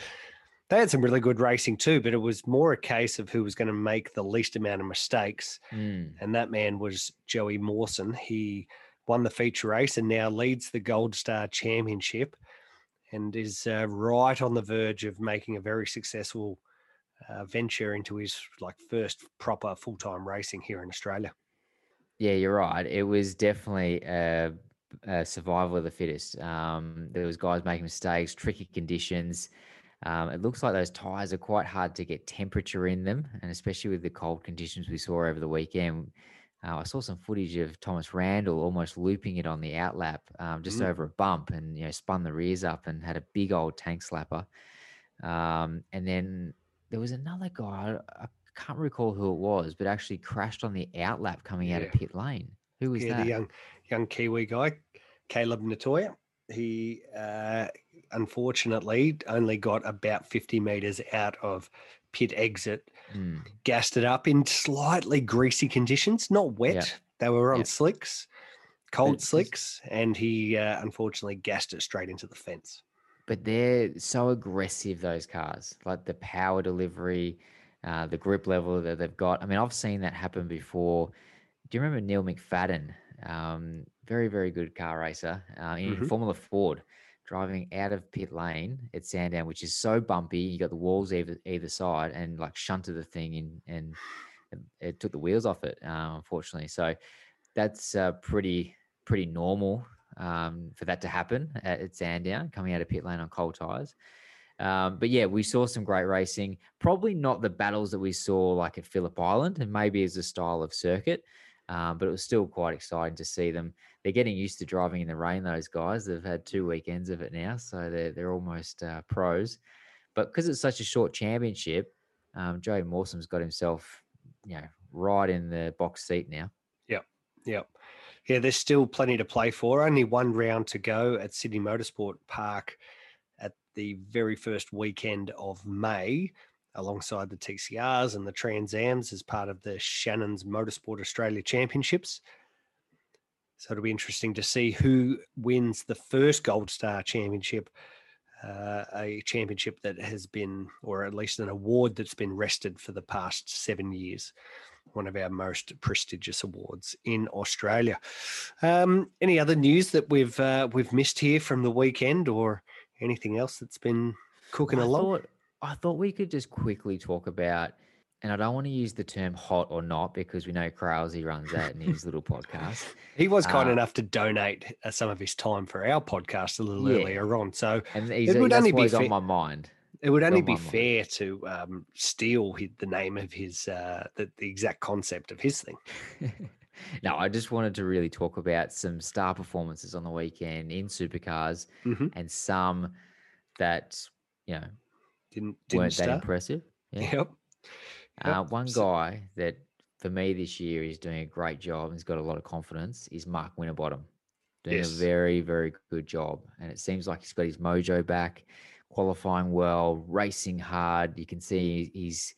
they had some really good racing too, but it was more a case of who was going to make the least amount of mistakes. Mm. And that man was Joey Mawson. He won the feature race and now leads the Gold Star Championship and is uh, right on the verge of making a very successful uh, venture into his like first proper full time racing here in Australia. Yeah, you're right. It was definitely a, a survival of the fittest. Um, there was guys making mistakes, tricky conditions. Um, it looks like those tires are quite hard to get temperature in them, and especially with the cold conditions we saw over the weekend. Uh, I saw some footage of Thomas Randall almost looping it on the outlap um, just Mm. over a bump, and you know spun the rears up and had a big old tank slapper. Um, and then there was another guy. I can't recall who it was, but actually crashed on the outlap coming out of pit lane. Who was yeah, that? the young young Kiwi guy, Kaleb Ngatoa. He uh, unfortunately only got about 50 meters out of pit exit, Mm. gassed it up in slightly greasy conditions, not wet. Yeah. They were on Yeah. slicks, cold it's- slicks, and he uh, unfortunately gassed it straight into the fence. but they're so aggressive those cars like the power delivery uh, the grip level that they've got i mean i've seen that happen before do you remember neil mcfadden um, very very good car racer uh, in Mhm. formula ford driving out of pit lane at sandown which is so bumpy you got the walls either either side and like shunted the thing in and it, took the wheels off it uh, unfortunately so that's uh, pretty pretty normal um, for that to happen at, at Sandown, coming out of pit lane on cold tires. Um, but yeah, we saw some great racing. Probably not the battles that we saw like at Phillip Island, and maybe as a style of circuit. Um, but it was still quite exciting to see them. They're getting used to driving in the rain. Those guys, they've had two weekends of it now, so they're they're almost uh, pros. But because it's such a short championship, um, Joey Mawson's got himself, you know, right in the box seat now. Yep. Yep. Yeah, there's still plenty to play for. Only one round to go at Sydney Motorsport Park at the very first weekend of May, alongside the TCRs and the Transams as part of the Shannon's Motorsport Australia Championships. So it'll be interesting to see who wins the first Gold Star Championship, uh, a championship that has been, or at least an award that's been rested for the past seven years one of our most prestigious awards in Australia. Um, any other news that we've uh, we've missed here from the weekend, or anything else that's been cooking I along? Thought, I thought we could just quickly talk about and I don't want to use the term hot or not because we know Kralsey runs that in his little podcast. He was kind Uh, enough to donate uh, some of his time for our podcast a little Yeah. earlier on. So And he's, it would only be he's on fair- my mind. It would only be mind. fair to um, steal the name of his uh, the, the exact concept of his thing. No, I just wanted to really talk about some star performances on the weekend in supercars Mhm. and some that, you know, Didn't didn't weren't that impressive. Yeah. Yep. Uh, one So- guy that for me this year is doing a great job and has got a lot of confidence is Mark Winterbottom. Doing Yes. a very, very good job. And it seems like he's got his mojo back, qualifying well, racing hard. You can see he's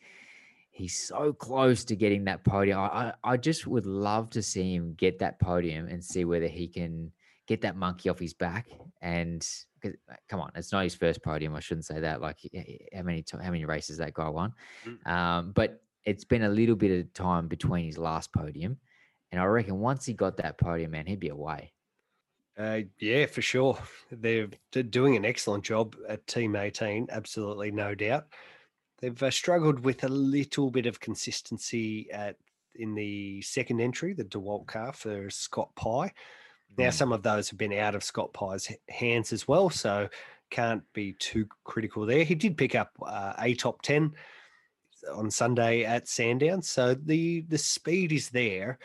he's so close to getting that podium. I, I, just would love to see him get that podium and see whether he can get that monkey off his back. And uh, come on, it's not his first podium. I shouldn't say that. Like how many how many races that guy won? Um, but it's been a little bit of time between his last podium, and I reckon once he got that podium, man, he'd be away. Uh, yeah, for sure. They're, doing an excellent job at Team 18, absolutely no doubt. They've uh, struggled with a little bit of consistency at in the second entry, the DeWalt car for Scott Pye. Now, Mm. some of those have been out of Scott Pye's hands as well, so can't be too critical there. He did pick up uh, a top 10 on Sunday at Sandown, so the the speed is there.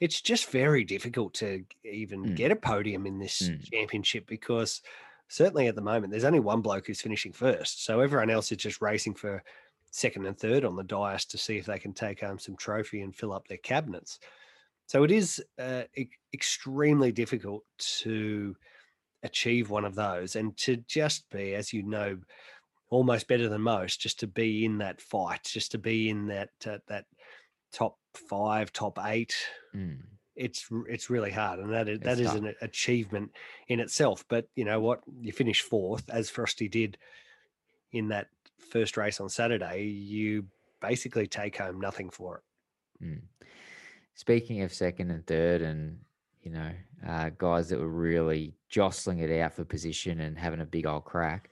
It's just very difficult to even Mm. get a podium in this Mm. championship because certainly at the moment there's only one bloke who's finishing first, so everyone else is just racing for second and third on the dice to see if they can take home some trophy and fill up their cabinets. So it is uh, e- extremely difficult to achieve one of those and to just be, as you know, almost better than most, just to be in that fight, just to be in that uh, that top five, top eight. Mm. It's it's really hard, and that is, that is tough. an achievement in itself. But you know what? You finish fourth, as Frosty did in that first race on Saturday. You basically take home nothing for it. Mm. Speaking of second and third, and you know, uh, guys that were really jostling it out for position and having a big old crack,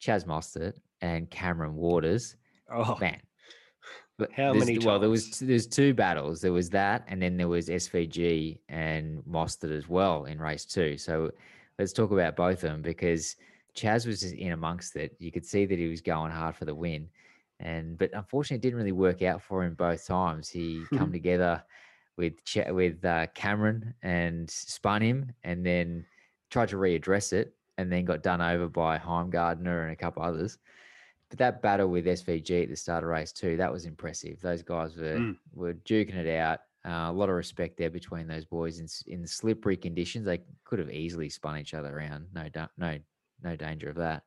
Chaz Mostert and Cameron Waters. Oh man, But How many Well, there was there's two battles. There was that, and then there was SVG and Mostert as well in race two. So let's talk about both of them because Chaz was just in amongst it. You could see that he was going hard for the win, and but unfortunately, it didn't really work out for him both times. He come together with Ch- with uh, Cameron and spun him, and then tried to readdress it, and then got done over by Heimgartner and a couple others. But that battle with SVG at the start of race two, that was impressive. Those guys were Mm. were duking it out. Uh, a lot of respect there between those boys in in slippery conditions. They could have easily spun each other around. No, no, no danger of that.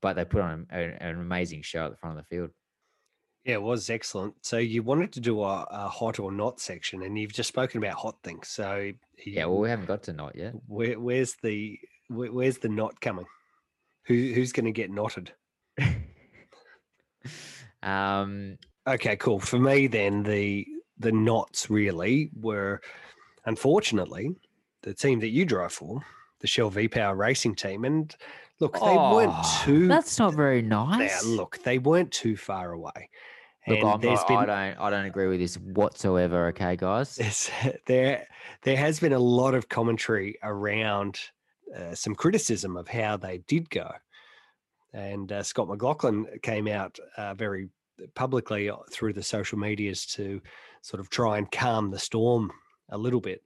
But they put on an amazing show at the front of the field. Yeah, it was excellent. So you wanted to do a, a hot or not section, and you've just spoken about hot things. So Yeah, well, we haven't got to not yet. where, where's the where, where's the knot coming? Who who's going to get knotted? Um, Okay, cool. For me, then the the knots really were, unfortunately, the team that you drive for, the Shell V Power Racing team, and look, they weren't Oh, too. That's not very nice. look, they weren't too far away. Look, And there's not, been- I don't, I don't agree with this whatsoever. Okay, guys. There there has been a lot of commentary around uh, some criticism of how they did go, and uh, Scott McLaughlin came out uh, very publicly uh, through the social medias to sort of try and calm the storm a little bit.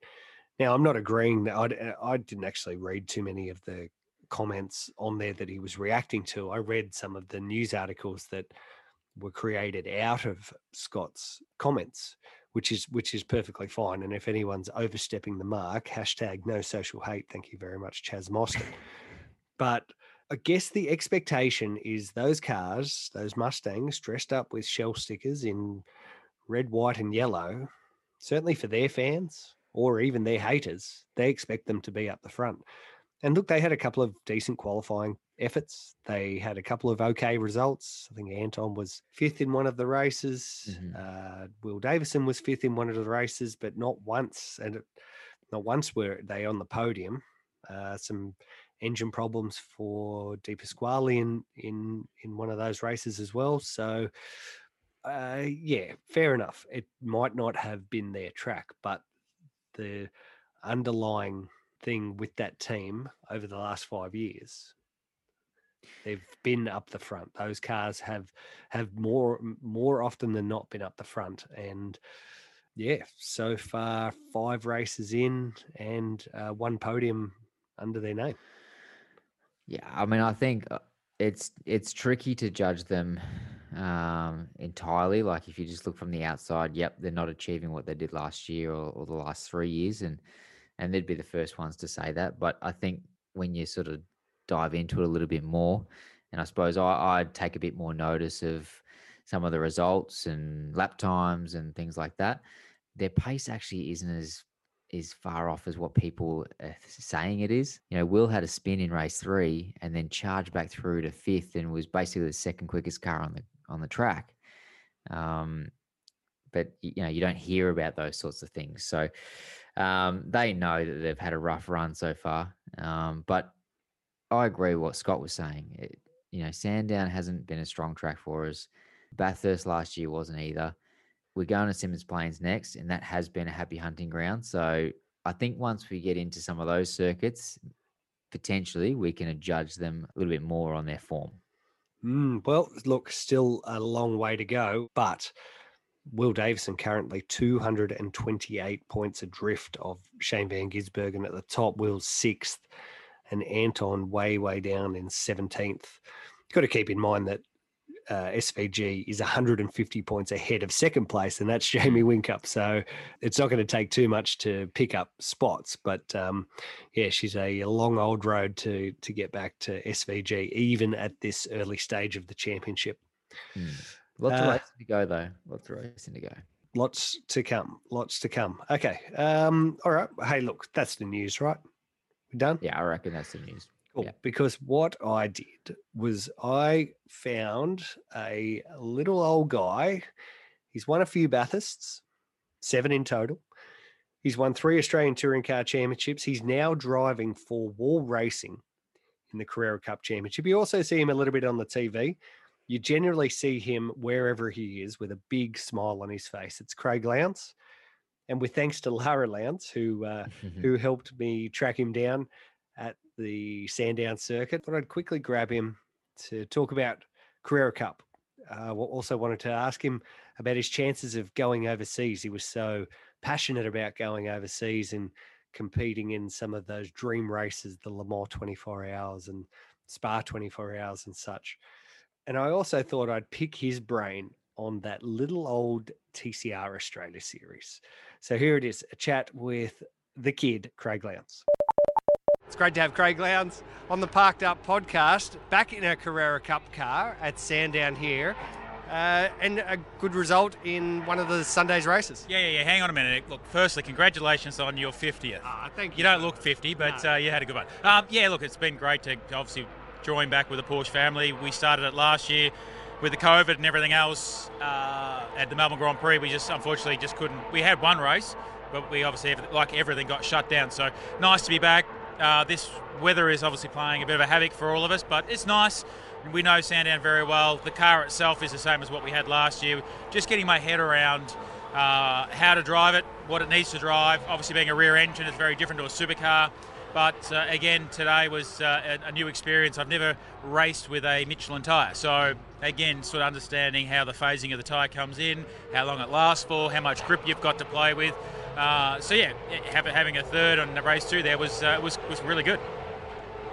Now, I'm not agreeing that I, d- I didn't actually read too many of the comments on there that he was reacting to. I read some of the news articles that were created out of Scott's comments, which is which is perfectly fine. And if anyone's overstepping the mark, hashtag no social hate. Thank you very much, Chaz Mostert. but I guess the expectation is those cars, those Mustangs, dressed up with shell stickers in red, white, and yellow, certainly for their fans or even their haters, they expect them to be up the front. And look, they had a couple of decent qualifying efforts. They had a couple of okay results. I think Anton was fifth in one of the races. Uh, Will Davison was fifth in one of the races, but not once. And it, not once were they on the podium. Uh, some engine problems for De Pasquale in, in in one of those races as well. So uh, yeah, fair enough. It might not have been their track, but the underlying thing with that team over the last five years, they've been up the front. Those cars have have more more often than not been up the front, and yeah, so far five races in and uh, one podium under their name. Yeah, I mean, I think uh, it's it's tricky to judge them um, entirely. Like if you just look from the outside, yep, they're not achieving what they did last year or, or the last three years, and and they'd be the first ones to say that. But I think when you sort of dive into it a little bit more, and I suppose I, I'd take a bit more notice of some of the results and lap times and things like that. Their pace actually isn't as is far off as what people are saying it is. You know, Will had a spin in race three and then charged back through to fifth and was basically the second quickest car on the on the track. Um, but you know, you don't hear about those sorts of things. So um, they know that they've had a rough run so far. Um, but I agree with what Scott was saying. It, you know, Sandown hasn't been a strong track for us. Bathurst last year wasn't either. We're going to Symmons Plains next, and that has been a happy hunting ground. So I think once we get into some of those circuits, potentially we can judge them a little bit more on their form. Mm, well, look, still a long way to go, but Will Davison currently 228 points adrift of Shane Van Gisbergen at the top. Will's sixth, and Anton way, way down in 17th. You've got to keep in mind that uh, SVG is 150 points ahead of second place, and that's Jamie Whincup. So it's not going to take too much to pick up spots. But um, yeah, she's a long old road to to get back to SVG, even at this early stage of the championship. Hmm. Lots uh, of racing to go, though. Lots of racing to go. Lots to come. Lots to come. Okay. Um, all right. Hey, look, that's the news, right? We done? Yeah, I reckon that's the news. Cool. Yeah. Because what I did was I found a little old guy. He's won a few Bathursts, seven in total. He's won three Australian Touring Car Championships. He's now driving for Wall Racing in the Carrera Cup Championship. You also see him a little bit on the TV. You generally see him wherever he is with a big smile on his face. It's Craig Lowndes. And with thanks to Lara Lowndes, who uh, who helped me track him down at the Sandown circuit. Thought I'd quickly grab him to talk about Carrera Cup. Uh, also wanted to ask him about his chances of going overseas. He was so passionate about going overseas and competing in some of those dream races, the Le Mans 24 hours and Spa 24 hours and such. And I also thought I'd pick his brain on that little old TCR Australia series. So here it is a chat with the kid, Craig Lowndes. It's great to have Craig Lowndes on the Parked Up podcast, back in a Carrera Cup car at Sandown here. Uh, and a good result in one of the Sunday's races. Yeah, yeah, yeah. Hang on a minute. Look, firstly, congratulations on your 50th. Ah, thank you. You don't look 50, but no. uh, you had a good one. Um, yeah, look, it's been great to obviously join back with the Porsche family. We started it last year with the COVID and everything else uh, at the Melbourne Grand Prix. We just unfortunately just couldn't. We had one race, but we obviously, like everything, got shut down. So nice to be back. Uh, this weather is obviously playing a bit of a havoc for all of us, but it's nice. We know Sandown very well. The car itself is the same as what we had last year. Just getting my head around uh, how to drive it, what it needs to drive. Obviously, being a rear engine it's very different to a supercar. But uh, again, today was uh, a, new experience. I've never raced with a Michelin tyre. So, again, sort of understanding how the phasing of the tyre comes in, how long it lasts for, how much grip you've got to play with. Uh, so yeah, having a third on the race two there was uh, was was really good.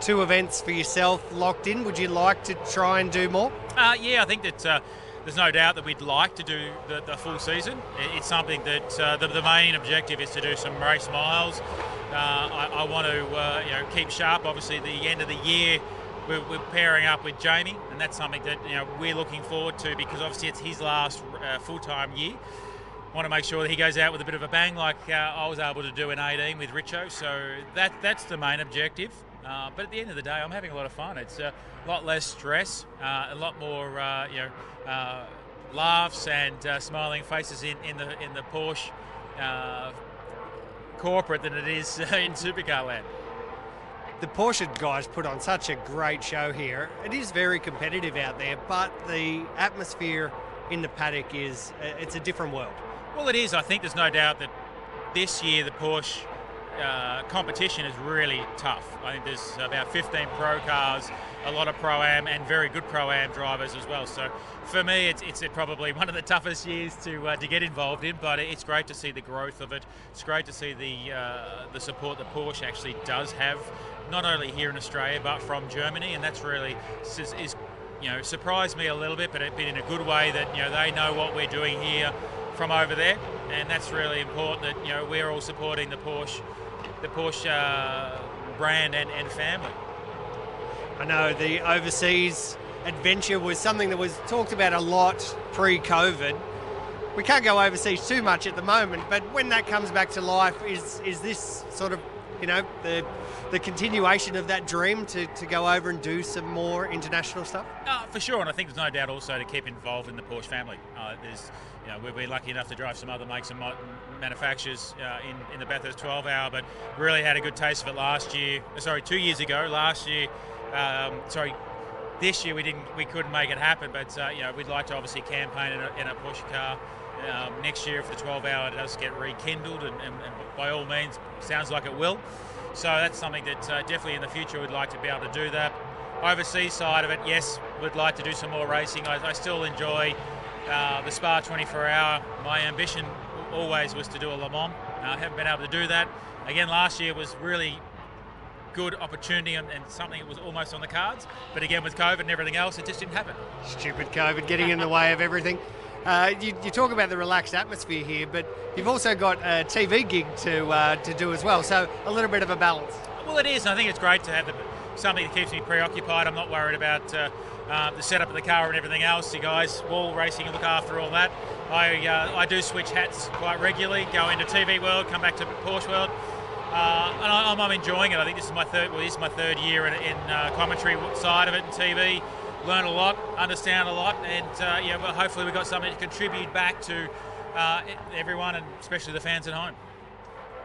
Two events for yourself locked in. Would you like to try and do more? Uh, yeah, I think that uh, there's no doubt that we'd like to do the, the full season. It's something that uh, the, the, main objective is to do some race miles. Uh, I, I, want to you know keep sharp. Obviously, the end of the year. We're, we're, pairing up with Jamie, and that's something that you know we're looking forward to because obviously it's his last full-time year want to make sure that he goes out with a bit of a bang like uh, I was able to do in 18 with Richo. So that that's the main objective. Uh, but at the end of the day, I'm having a lot of fun. It's a lot less stress, uh, a lot more uh, you know uh, laughs and uh, smiling faces in, in the in the Porsche corporate than it is in supercar land. The Porsche guys put on such a great show here. It is very competitive out there, but the atmosphere in the paddock is uh, it's a different world. Well, it is. I think there's no doubt that this year the Porsche uh, competition is really tough. I think there's about 15 pro cars, a lot of pro am, and very good pro am drivers as well. So for me, it's, it's probably one of the toughest years to uh, to get involved in. But it's great to see the growth of it. It's great to see the uh, the support that Porsche actually does have, not only here in Australia but from Germany, and that's really is, is you know surprised me a little bit, but it's been in a good way that you know they know what we're doing here from over there, and that's really important that you know we're all supporting the Porsche, the Porsche uh, brand and, and family. I know the overseas adventure was something that was talked about a lot pre-COVID. We can't go overseas too much at the moment, but when that comes back to life, is is this sort of you know the the continuation of that dream to, to go over and do some more international stuff? Uh, for sure, and I think there's no doubt also to keep involved in the Porsche family. Uh, there's, you know, we're, lucky enough to drive some other makes and manufacturers uh, in, in the Bathurst 12 hour, but really had a good taste of it last year. Sorry, two years ago. Last year, um, sorry, this year we didn't, we couldn't make it happen, but uh, you know, we'd like to obviously campaign in a, in a Porsche car. Um, next year, if the 12 hour does get rekindled, and, and, and by all means, sounds like it will. So that's something that uh, definitely in the future we'd like to be able to do that. Overseas side of it, yes, we'd like to do some more racing. I, I still enjoy uh, the Spa 24 hour. My ambition always was to do a Le Mans. I uh, haven't been able to do that. Again, last year was really good opportunity and, and, something that was almost on the cards. But again, with COVID and everything else, it just didn't happen. Stupid COVID getting in the way of everything. Uh, you, you, talk about the relaxed atmosphere here, but you've also got a TV gig to uh, to do as well. So a little bit of a balance. Well, it is. I think it's great to have the, something that keeps me preoccupied. I'm not worried about uh, uh the setup of the car and everything else. You guys, wall racing, look after all that. I uh, I do switch hats quite regularly. Go into TV world, come back to Porsche world. Uh, and I, am enjoying it. I think this is my third. Well, this is my third year in, in commentary side of it and TV learn a lot, understand a lot, and uh, yeah, well, hopefully we've got something to contribute back to uh, everyone and especially the fans at home.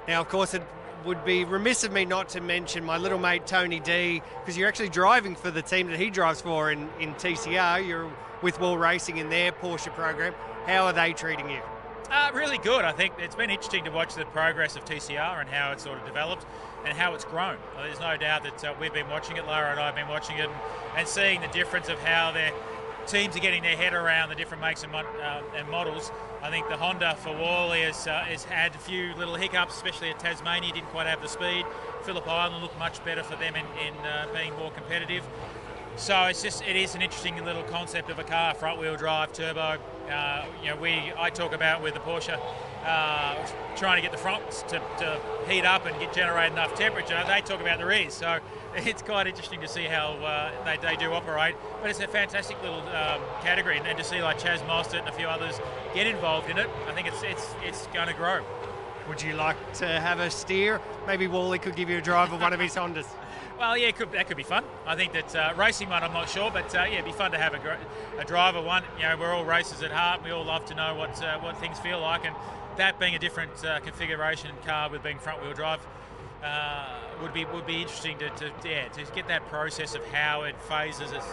Now, of course, it would be remiss of me not to mention my little mate Tony D because you're actually driving for the team that he drives for in, in TCR. You're with Wall Racing in their Porsche program. How are they treating you? Uh, really good. I think it's been interesting to watch the progress of TCR and how it's sort of developed and how it's grown. There's no doubt that uh, we've been watching it, Lara and I have been watching it, and, and seeing the difference of how their teams are getting their head around the different makes and, uh, and models. I think the Honda for Wally has, uh, has had a few little hiccups, especially at Tasmania, didn't quite have the speed. Phillip Island looked much better for them in, in uh, being more competitive. So it's just it is an interesting little concept of a car, front wheel drive, turbo. Uh, you know, we I talk about with the Porsche uh, trying to get the fronts to, to, heat up and get generate enough temperature. They talk about the rears, so it's quite interesting to see how uh, they, they do operate. But it's a fantastic little um, category, and, and, to see like Chaz Mostert and a few others get involved in it, I think it's it's it's going to grow. Would you like to have a steer? Maybe Wally could give you a drive of one of his Hondas. Well, yeah, could, that could be fun. I think that uh, racing one, I'm not sure, but uh, yeah, it'd be fun to have a, a driver one. You know, we're all racers at heart. We all love to know what uh, what things feel like, and that being a different uh, configuration car with being front wheel drive uh, would be would be interesting to, to, yeah to get that process of how it phases. It's,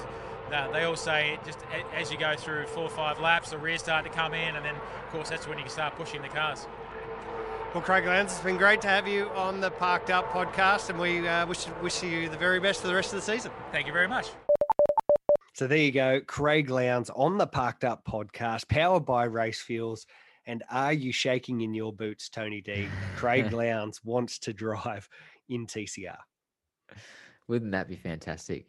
uh, they all say just as you go through four or five laps, the rear start to come in, and then of course that's when you can start pushing the cars. Well, Craig Lowndes, it's been great to have you on the Parked Up podcast, and we uh, wish, wish you the very best for the rest of the season. Thank you very much. So there you go, Craig Lowndes on the Parked Up podcast, powered by Race Fuels. And are you shaking in your boots, Tony D? Craig Lowndes wants to drive in TCR. Wouldn't that be fantastic?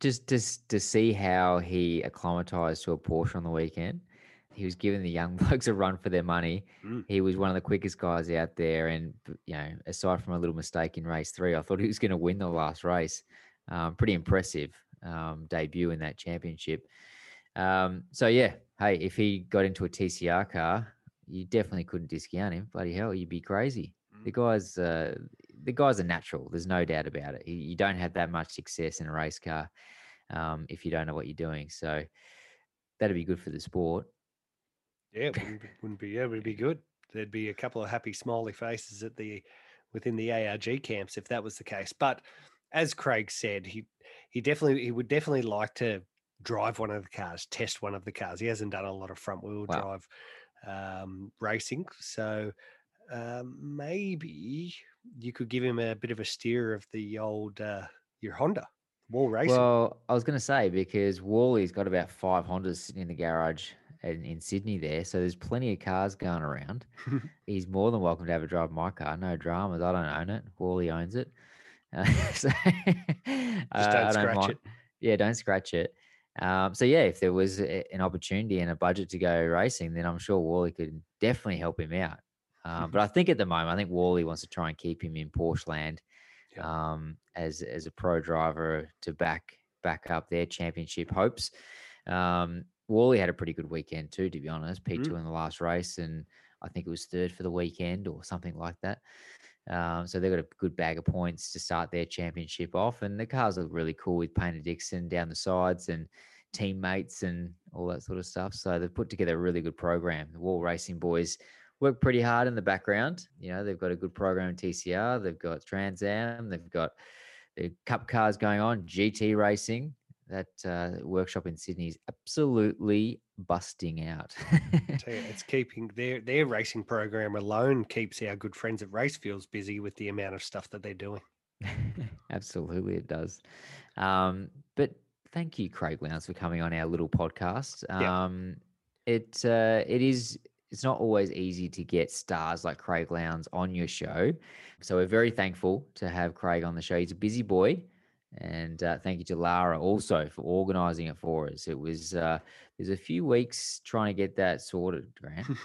Just just to see how he acclimatized to a Porsche on the weekend he was giving the young blokes a run for their money. Mm. He was one of the quickest guys out there, and you know, aside from a little mistake in race three, I thought he was going to win the last race. Um, pretty impressive um, debut in that championship. Um, so yeah, hey, if he got into a TCR car, you definitely couldn't discount him. Bloody hell, you'd be crazy. Mm. The guy's uh, the guy's a natural. There's no doubt about it. You don't have that much success in a race car um, if you don't know what you're doing. So that'd be good for the sport. Yeah, wouldn't be, wouldn't be yeah, would be good. There'd be a couple of happy smiley faces at the within the ARG camps if that was the case. But as Craig said, he he definitely he would definitely like to drive one of the cars, test one of the cars. He hasn't done a lot of front wheel Wow. drive um, racing, so um, maybe you could give him a bit of a steer of the old uh, your Honda Wall Racing. Well, I was going to say because Wally's got about five Hondas sitting in the garage in, in Sydney there, so there's plenty of cars going around. He's more than welcome to have a drive my car. No dramas. I don't own it. Wally owns it. Uh, so, Just uh, don't I scratch mind- it. Yeah, don't scratch it. Um, so yeah, if there was a, an opportunity and a budget to go racing, then I'm sure Wally could definitely help him out. Um, but I think at the moment, I think Wally wants to try and keep him in Porsche land um, as as a pro driver to back back up their championship hopes. Um, Wally had a pretty good weekend too, to be honest. P two Mm. in the last race, and I think it was third for the weekend or something like that. Um, so they've got a good bag of points to start their championship off, and the cars look really cool with Painter Dixon down the sides and teammates and all that sort of stuff. So they've put together a really good program. The Wall Racing boys work pretty hard in the background. You know, they've got a good program in TCR. They've got Trans Am. They've got the Cup cars going on. GT racing. That uh, workshop in Sydney is absolutely busting out. It's keeping their their racing program alone keeps our good friends at Racefields busy with the amount of stuff that they're doing. Absolutely, it does. Um, but thank you, Craig Lowndes, for coming on our little podcast. Yeah. Um, it uh, it is it's not always easy to get stars like Craig Lowndes on your show, so we're very thankful to have Craig on the show. He's a busy boy, and uh, thank you to Lara also for organising it for us. It was uh, there's a few weeks trying to get that sorted, Grant.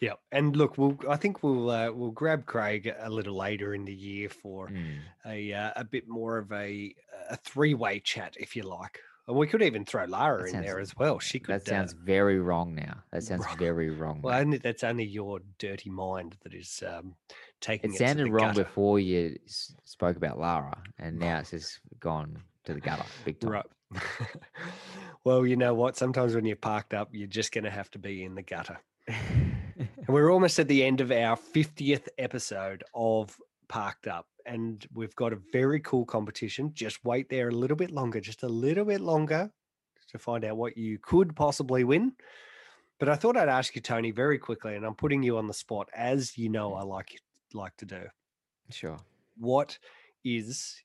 Yeah, and look, we'll I think we'll uh, we'll grab Craig a little later in the year for Mm. a uh, a bit more of a a three way chat, if you like. And we could even throw Lara That in sounds- there as well. She could. That sounds uh, very wrong now. That sounds Wrong. very wrong. well, only, that's only your dirty mind that is um, taking It it, sounded wrong gutter. before you spoke about Lara, and now it's just gone to the gutter big time. Right. well, you know what? Sometimes when you're parked up, you're just going to have to be in the gutter. and we're almost at the end of our 50th episode of Parked Up. And we've got a very cool competition. Just wait there a little bit longer, just a little bit longer to find out what you could possibly win. But I thought I'd ask you, Tony, very quickly, and I'm putting you on the spot, as you know I like like to do. Sure. What is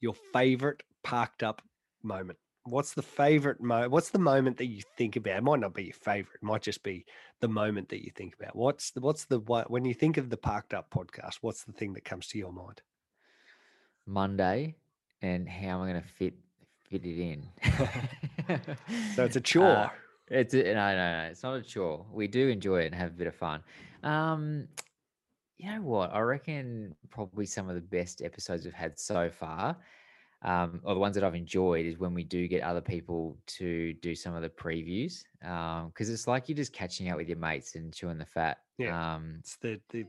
your favorite parked up moment? What's the favorite mo? What's the moment that you think about? It might not be your favorite. It might just be the moment that you think about. What's the what's the one when you think of the parked up podcast? What's the thing that comes to your mind? Monday, and how am I going to fit fit it in? So it's a Uh, chore. it's a, no, no, no. It's not a chore. We do enjoy it and have a bit of fun. Um, you know what? I reckon probably some of the best episodes we've had so far, um, or the ones that I've enjoyed, is when we do get other people to do some of the previews. Because it's like you're just catching out with your mates and chewing the fat. Yeah. Um, It's the the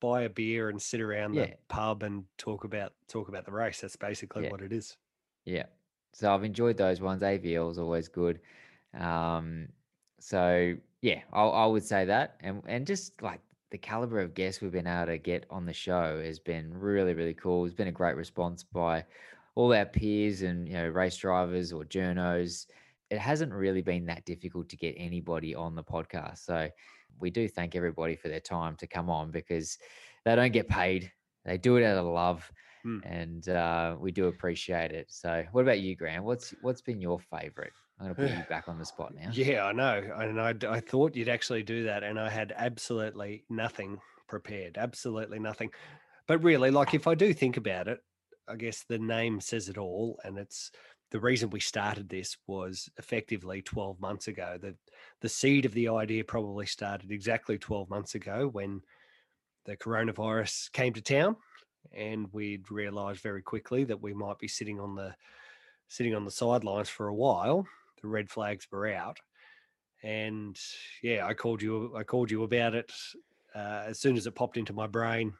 buy a beer and sit around Yeah. the pub and talk about talk about the race. That's basically Yeah. what it is. Yeah. So I've enjoyed those ones. AVL is always good. Um, so yeah, I, I would say that, and and just like the caliber of guests we've been able to get on the show has been really really cool. It's been a great response by all our peers and you know race drivers or journos. It hasn't really been that difficult to get anybody on the podcast. So we do thank everybody for their time to come on because they don't get paid. They do it out of love Hmm. and uh, we do appreciate it. So, what about you, Graham? What's what's been your favorite? I'm going to put you back on the spot now. Yeah, I know. And I, I thought you'd actually do that. And I had absolutely nothing prepared, absolutely nothing. But really, like if I do think about it, I guess the name says it all. And it's the reason we started this was effectively 12 months ago. The, the seed of the idea probably started exactly 12 months ago when the coronavirus came to town. And we'd realized very quickly that we might be sitting on the sitting on the sidelines for a while the red flags were out. And yeah i called you i called you about it uh, as soon as it popped into my brain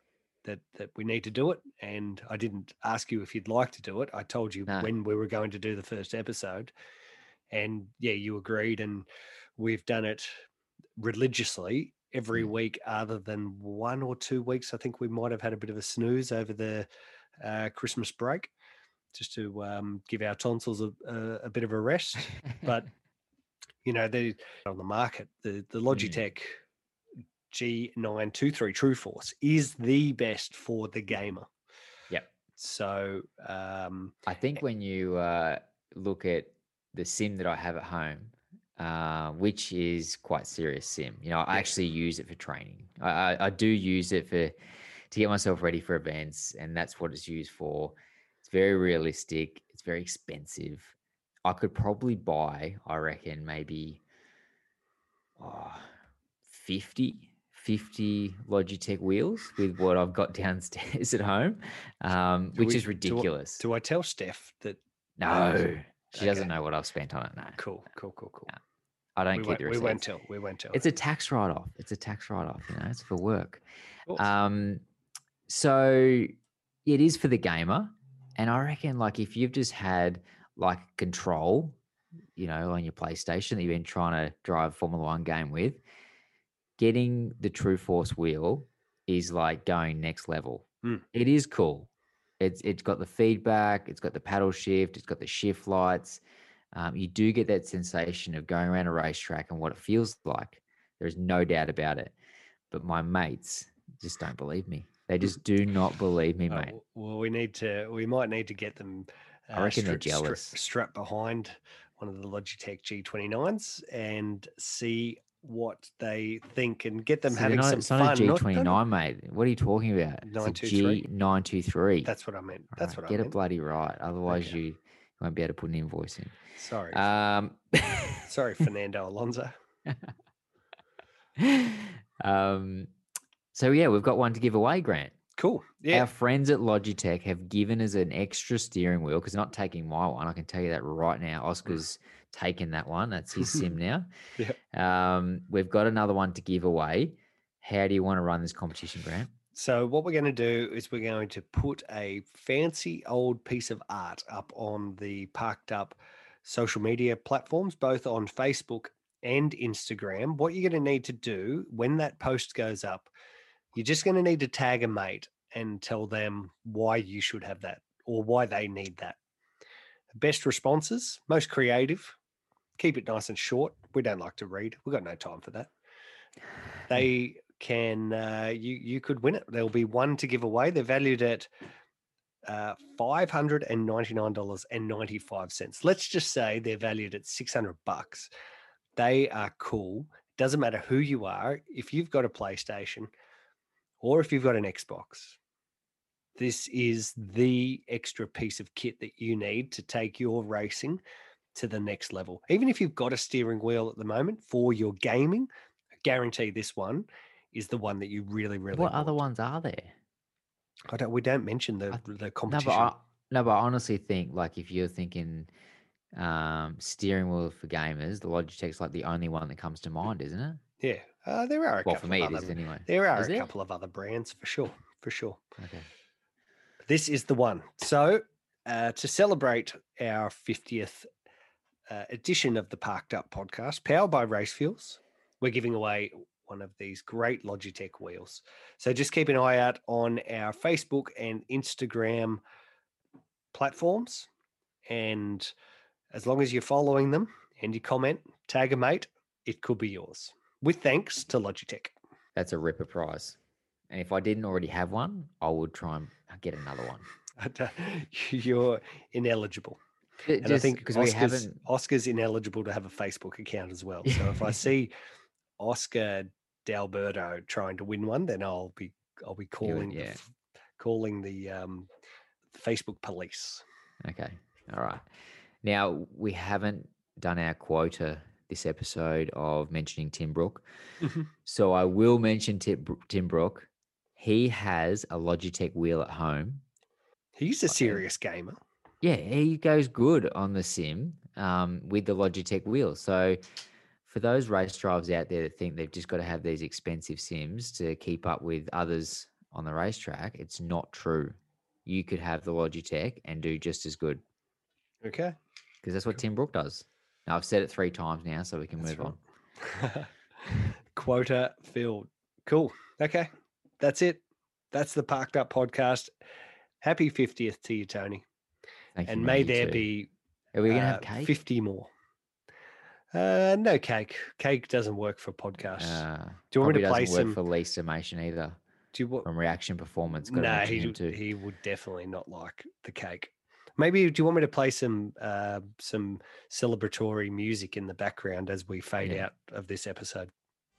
that that we need to do it and i didn't ask you if you'd like to do it. I told you No. when we were going to do the first episode and yeah you agreed and we've done it religiously every week other than one or two weeks. I think we might have had a bit of a snooze over the uh, christmas break just to um, give our tonsils a, a, a bit of a rest. but you know, they're on the market. The the Hmm. Logitech G923 True Force is the best for the gamer. Yep. So um, I think when you uh, look at the sim that I have at home, uh, which is quite serious sim, you know, I actually use it for training. I, I, I do use it for to get myself ready for events, and that's what it's used for. Very realistic. It's very expensive. I could probably buy, I reckon, maybe oh, 50, 50 Logitech wheels with what I've got downstairs at home, um, which we- is do I- ridiculous. Do I, tell Steph that? No, she Okay. doesn't know what I've spent on it. No, Cool, cool, cool, cool. I don't we keep the we receipts. won't tell. We won't tell. It's a tax write-off. It's a tax write-off. You know, it's for work. Um, so it is for the gamer, and I reckon like if you've just had like control, you know, on your PlayStation that you've been trying to drive Formula One game with, getting the True Force wheel is like going next level. Mm. It is cool. It's it's got the feedback. It's got the paddle shift. It's got the shift lights. Um, you do get that sensation of going around a racetrack and what it feels like. There's no doubt about it. But my mates just don't believe me. They just do not believe me, Oh, mate. well, we need to. We might need to get them. uh, I reckon they're stra- stra- jealous. strapped behind one of the Logitech G29s and see what they think and get them So having not, some it's fun. not a not- G29, not- mate. What are you talking about? It's a 923. G923. That's what I meant. That's what I Get meant. it bloody right. Otherwise, Okay. you won't be able to put an invoice in. Sorry, Um, sorry, Fernando Alonso. um, so yeah, we've got one to give away, Grant. Cool. Yeah. Our friends at Logitech have given us an extra steering wheel because not taking my one. I can tell you that right now. Oscar's taken that one. That's his sim now. Yeah. Um, we've got another one to give away. How do you want to run this competition, Grant? So what we're going to do is we're going to put a fancy old piece of art up on the parked up social media platforms, both on Facebook and Instagram. What you're going to need to do when that post goes up, you're just going to need to tag a mate and tell them why you should have that or why they need that. Best responses, most creative. Keep it nice and short. We don't like to read. We've got no time for that. They can uh, you you could win it. There'll be one to give away. They're valued at uh, five hundred and ninety nine dollars and ninety five cents. Let's just say they're valued at six hundred bucks. They are cool. Doesn't matter who you are. If you've got a PlayStation or if you've got an Xbox, this is the extra piece of kit that you need to take your racing to the next level. Even if you've got a steering wheel at the moment for your gaming, I guarantee this one is the one that you really, really what want. other ones are there? I don't. We don't mention the the No, competition. but I, no, but I honestly think like if you're thinking um, steering wheel for gamers, the Logitech's like the only one that comes to mind, isn't it? yeah, uh, there are a Well, couple for me of other, anyway. There are Is a there? couple of other brands for sure, for sure. Okay. This is the one. So uh, to celebrate our fiftieth uh, edition of the Parked Up podcast, powered by Race Fuels, we're giving away one of these great Logitech wheels. So just keep an eye out on our Facebook and Instagram platforms. And as long as you're following them and you comment, tag a mate, it could be yours. With thanks to Logitech. That's a ripper prize. And if I didn't already have one, I would try and get another one. You're ineligible. Ju- And I just think 'cause we Oscar's, haven't- Oscar's ineligible to have a Facebook account as well. So if I see Oscar D'Alberto trying to win one, then I'll be I'll be calling the yeah. f- calling the um, Facebook police. Okay. All right. Now we haven't done our quota this episode of mentioning Tim Brook. Mhm. So I will mention Tim, Tim Brook. He has a Logitech wheel at home. He's a serious gamer. Yeah, he goes good on the sim um, with the Logitech wheel. So for those race drivers out there that think they've just got to have these expensive sims to keep up with others on the racetrack, it's not true. You could have the Logitech and do just as good Okay. because that's what Tim Brook does. Now, I've said it three times now, so we can That's move right. on. Quota filled. Cool. Okay. That's it. That's the Parked Up podcast. Happy 50th to you, Tony. Thank you, and mate, may there too. be Are we gonna uh, have cake? 50 more. Uh, no cake. Cake doesn't work for podcasts. Uh, Do you want me to play some? for least summation either. Do you want? From reaction performance. Got No, mention he he would definitely not like the cake. Maybe do you want me to play some uh, some celebratory music in the background as we fade Yeah. out of this episode?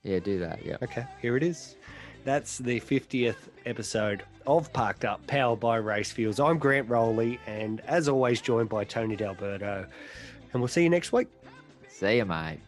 Yeah, do that. Yeah. Okay, here it is. That's the 50th episode of Parked Up, powered by Racefields. I'm Grant Rowley, and as always, joined by Tony D'Alberto. And we'll see you next week. See you, mate.